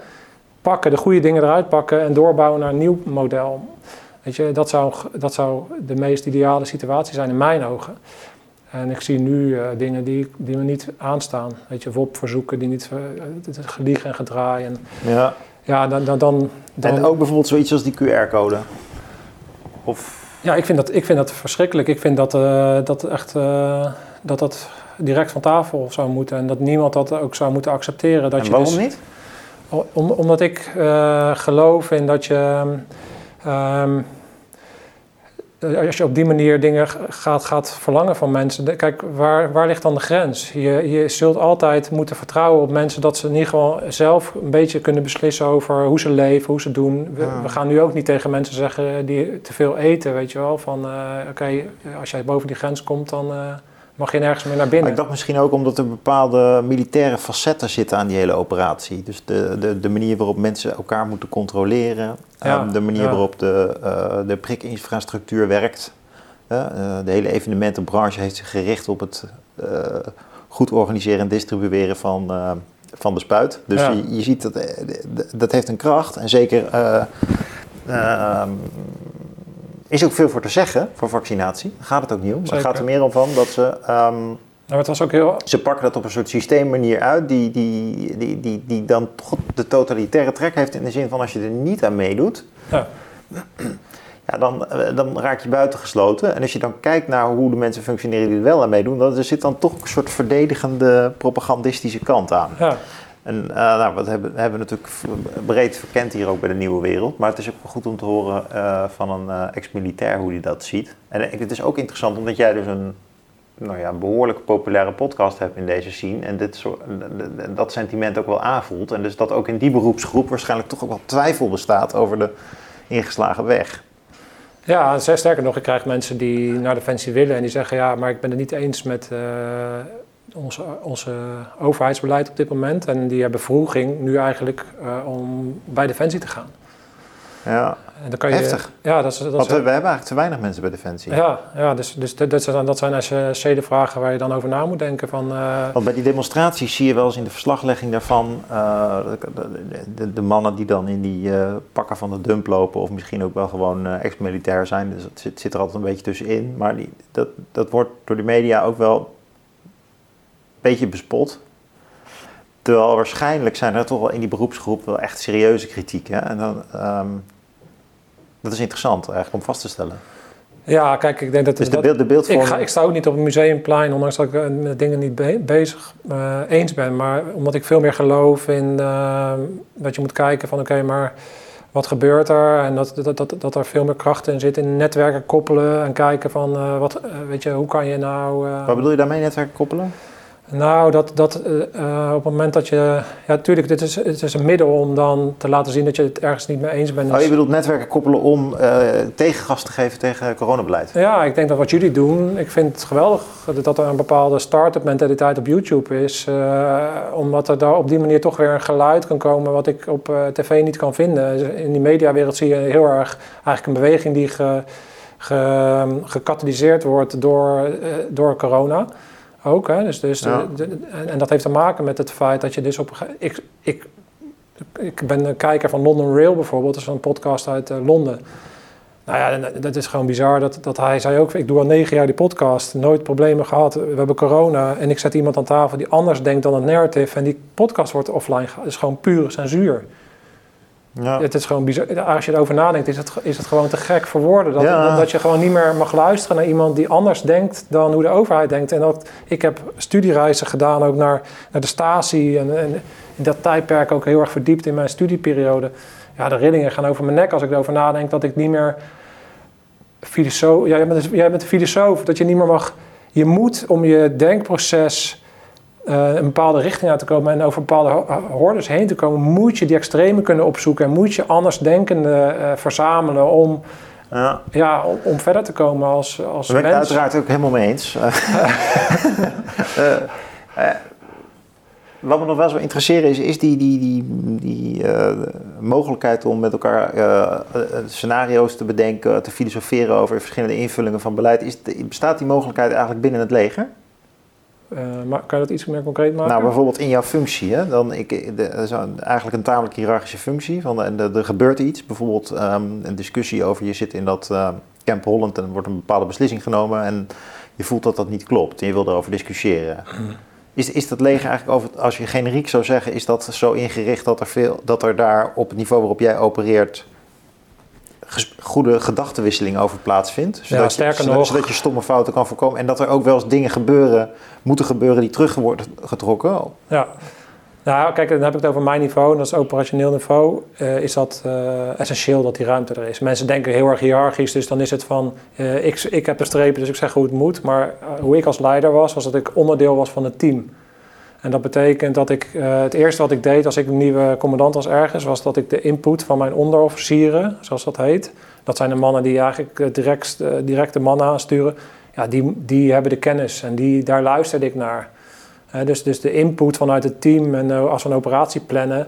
pakken, de goede dingen eruit pakken en doorbouwen naar een nieuw model. Weet je, dat zou, dat zou de meest ideale situatie zijn in mijn ogen. En ik zie nu uh, dingen die, die me niet aanstaan. Weet je, WOP-verzoeken die niet uh, geliegen en gedraaien. En, Ja. ja, dan, dan, dan, dan, En ook bijvoorbeeld zoiets als die QR-code. Of... Ja, ik vind dat, ik vind dat verschrikkelijk. Ik vind dat eh, dat echt dat dat direct van tafel zou moeten en dat niemand dat ook zou moeten accepteren. Dat En je waarom dus, niet? Om, omdat ik geloof in dat je. Um, als je op die manier dingen gaat, gaat verlangen van mensen. Kijk, waar, waar ligt dan de grens? Je, je zult altijd moeten vertrouwen op mensen dat ze in ieder geval zelf een beetje kunnen beslissen over hoe ze leven, hoe ze doen. We, Ah. we gaan nu ook niet tegen mensen zeggen die te veel eten, weet je wel. Van uh, oké, als jij boven die grens komt, dan uh, mag je nergens meer naar Maar binnen. ik dacht misschien ook omdat er bepaalde militaire facetten zitten aan die hele operatie. Dus de, de, de manier waarop mensen elkaar moeten controleren. Ja, um, de manier ja. waarop de, uh, de prikinfrastructuur werkt. Uh, de hele evenementenbranche heeft zich gericht op het uh, goed organiseren en distribueren van, van de spuit. Dus Ja. je, je ziet dat dat heeft een kracht. En zeker ehm, is ook veel voor te zeggen voor vaccinatie. Daar gaat het ook niet om. Maar het gaat er meer om van dat ze... Um, Nou, het was ook heel. ze pakken dat op een soort systeemmanier uit die, die, die, die, die dan toch de totalitaire trek heeft in de zin van als je er niet aan meedoet, Ja. ja, dan, eh, dan raak je buitengesloten. En als je dan kijkt naar hoe de mensen functioneren die er wel aan meedoen, dan er zit dan toch een soort verdedigende propagandistische kant aan. Ja. En uh, hebben, hebben natuurlijk breed verkend hier ook bij de Nieuwe Wereld. Maar het is ook goed om te horen uh, van een uh, ex-militair hoe hij dat ziet. En het is ook interessant omdat jij dus een nou ja, behoorlijk populaire podcast hebt in deze scene. En dit soort, dat sentiment ook wel aanvoelt. En dus dat ook in die beroepsgroep waarschijnlijk toch ook wel twijfel bestaat over de ingeslagen weg. Ja, zeer sterker nog, ik krijg mensen die naar Defensie willen en die zeggen: ja, maar ik ben het niet eens met onze, onze overheidsbeleid op dit moment. En die hebben vroeging nu eigenlijk uh, om bij Defensie te gaan. Ja, en dan kan je, heftig. Ja, dat is, dat Want is, we hebben eigenlijk te weinig mensen bij Defensie. Ja, ja dus, dus dat, dat, zijn, dat zijn vragen waar je dan over na moet denken. Van, uh, Want bij die demonstraties zie je wel eens in de verslaglegging daarvan... Uh, de, de, de, mannen die dan in die uh, pakken van de dump lopen... of misschien ook wel gewoon ex-militair zijn. Dus het zit, zit, er altijd een beetje tussenin. Maar die, dat, dat wordt door de media ook wel beetje bespot. Terwijl waarschijnlijk zijn er toch wel in die beroepsgroep wel echt serieuze kritiek. Hè? En dan, um, dat is interessant eigenlijk om vast te stellen. Ja, kijk, ik denk dat... Dus de, beeld, de ik, beeldvorming... ga, ik sta ook niet op het museumplein, ondanks dat ik eh, met dingen niet be- bezig eh, eens ben. Maar omdat ik veel meer geloof in eh, dat je moet kijken van oké, maar wat gebeurt er? En dat, dat, dat, dat er veel meer kracht in zit in netwerken koppelen en kijken van wat, weet je, hoe kan je nou... Wat bedoel je daarmee, netwerken koppelen? Nou, dat, dat eh, eh, op het moment dat je... Ja, natuurlijk, dit is, het is een middel om dan te laten zien dat je het ergens niet mee eens bent. Oh, Dus- je bedoelt netwerken koppelen om eh, tegengas te geven tegen coronabeleid? Ja, ik denk dat wat jullie doen, ik vind het geweldig dat er een bepaalde start-up mentaliteit op YouTube is. omdat er daar op die manier toch weer een geluid kan komen wat ik op tv niet kan vinden. In die mediawereld zie je heel erg eigenlijk een beweging die ge, ge, gecatalyseerd wordt door, door corona. Ook, hè? Dus, dus Ja. de- de- en, en dat heeft te maken met het feit dat je dus op ik, ik, ik ben een kijker van London Rail bijvoorbeeld, dat is een podcast uit eh, Londen. Nou ja, en dat is gewoon bizar. Dat, dat hij zei ook, ik doe al negen jaar die podcast, nooit problemen gehad. We hebben corona en ik zet iemand aan tafel die anders denkt dan het narrative. En die podcast wordt offline is gewoon pure censuur. Ja. Het is gewoon bizar. Als je erover nadenkt, is het, is het gewoon te gek voor woorden. Dat, Ja. dat, dat je gewoon niet meer mag luisteren naar iemand die anders denkt dan hoe de overheid denkt. En dat, ik heb studiereizen gedaan ook naar, naar de Stasi. En, en in dat tijdperk ook heel erg verdiept in mijn studieperiode. Ja, de rillingen gaan over mijn nek als ik erover nadenk dat ik niet meer filosoof... Ja, jij, bent, jij bent een filosoof, dat je niet meer mag... Je moet om je denkproces eh, een bepaalde richting uit te komen en over bepaalde ho- hordes heen te komen, moet je die extreme kunnen opzoeken en moet je andersdenkenden eh verzamelen om, Ja. ja, om, om verder te komen als, als Daar ben ik het uiteraard ook helemaal mee eens. [LAUGHS] Eh, wat me nog wel zo interesseren is, is die, die, die, die mogelijkheid om met elkaar scenario's te bedenken, te filosoferen over verschillende invullingen van beleid. Is, bestaat die mogelijkheid eigenlijk binnen het leger? Eh, kan je dat iets meer concreet maken? Nou, bijvoorbeeld in jouw functie, hè? Dan, ik, dat is eigenlijk een tamelijk hiërarchische functie. Van, en er, gebeurt iets, bijvoorbeeld ehm, een discussie over je zit in dat eh, Camp Holland en er wordt een bepaalde beslissing genomen en je voelt dat dat niet klopt en je wil erover discussiëren. Is, is dat leger eigenlijk, over, als je generiek zou zeggen, is dat zo ingericht dat er, veel, dat er daar op het niveau waarop jij opereert goede gedachtenwisseling over plaatsvindt? Zodat, je, sterker zodat, nog- zodat je stomme fouten kan voorkomen en dat er ook wel eens dingen gebeuren, moeten gebeuren die terug worden getrokken? Ja. Nou, kijk, dan heb ik het over mijn niveau, en dat is operationeel niveau. eh, is dat eh, essentieel dat die ruimte er is. Mensen denken heel erg hiërarchisch, dus dan is het van... eh, ik, ik heb de strepen, dus ik zeg hoe het moet. Maar hoe ik als leider was, was dat ik onderdeel was van het team. En dat betekent dat ik... eh, het eerste wat ik deed als ik een nieuwe commandant was ergens... was dat ik de input van mijn onderofficieren, zoals dat heet... dat zijn de mannen die eigenlijk eh, direct, eh, direct de mannen aansturen... Ja, die, die hebben de kennis en die, daar luisterde ik naar... Dus, dus de input vanuit het team en als we een operatie plannen,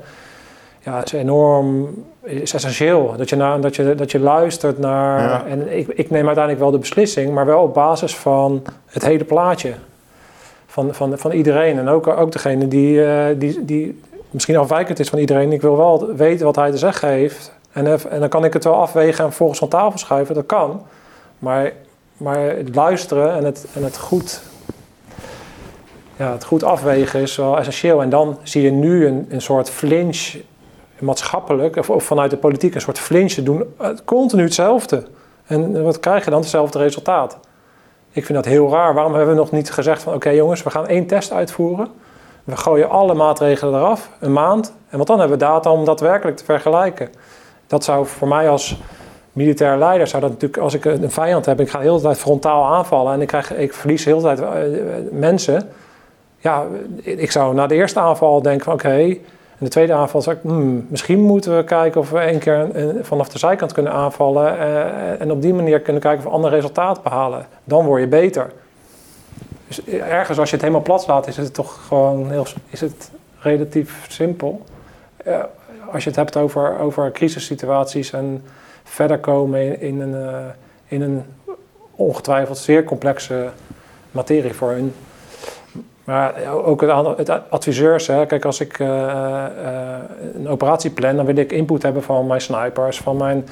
ja, is enorm, is essentieel. Dat je, na, dat je, dat je luistert naar, Ja. en ik, ik neem uiteindelijk wel de beslissing, maar wel op basis van het hele plaatje. Van, van, van iedereen en ook, ook degene die, eh, die, die misschien afwijkend is van iedereen. Ik wil wel weten wat hij te zeggen heeft. En, even- en dan kan ik het wel afwegen en vervolgens van tafel schuiven, dat kan. Maar, maar het luisteren en het, en het goed ja, het goed afwegen is wel essentieel. En dan zie je nu een, een soort flinch maatschappelijk, of, vanuit de politiek een soort flinch doen. eh, Continu hetzelfde. En wat krijg je dan? Hetzelfde resultaat. Ik vind dat heel raar. Waarom hebben we nog niet gezegd van... oké jongens, we gaan één test uitvoeren. We gooien alle maatregelen eraf, een maand. En want dan hebben we data om daadwerkelijk te vergelijken. Dat zou voor mij als militair leider... zou dat natuurlijk, als ik een vijand heb... ik ga de hele tijd frontaal aanvallen... en ik, krijg, ik verlies de hele tijd eh, mensen... Ja, ik zou na de eerste aanval denken van oké... de tweede aanval zou ik... hmm, misschien moeten we kijken of we één keer een- vanaf de zijkant kunnen aanvallen... eh, en op die manier kunnen kijken of we ander resultaat behalen. Dan word je beter. Dus ergens als je het helemaal plat slaat, is het toch gewoon heel, is het relatief simpel. Eh, als je het hebt over, over crisissituaties en verder komen in, een, eh, in een ongetwijfeld zeer complexe materie voor hun. Maar ook het adviseurs. Hè. Kijk, als ik eh, eh, een operatie plan, dan wil ik input hebben van mijn snipers, van mijn,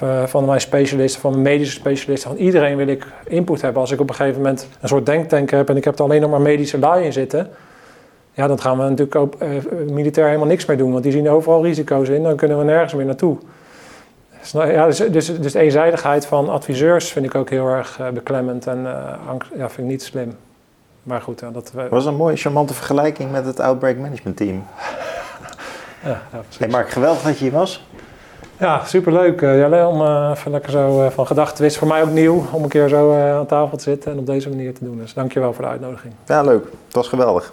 eh, van mijn specialisten, van mijn medische specialisten. Van iedereen wil ik input hebben. Als ik op een gegeven moment een soort denktank heb en ik heb er alleen nog maar medische lui in zitten. Ja, dan gaan we natuurlijk ook eh, militair helemaal niks meer doen, want die zien overal risico's in. Dan kunnen we nergens meer naartoe. Snap- Ja, dus, dus, dus eenzijdigheid van adviseurs vind ik ook heel erg eh, beklemmend en eh, ja, vind ik niet slim. Maar goed, ja, dat... we- was een mooie, charmante vergelijking met het Outbreak Management Team. [LAUGHS] ja, ja. Hey Mark, geweldig dat je hier was. Ja, superleuk eh, Jelle, om eh, even lekker zo eh, van gedachten te wisselen. Voor mij ook nieuw om een keer zo aan tafel te zitten en op deze manier te doen. Dus dankjewel voor de uitnodiging. Ja, leuk. Het was geweldig.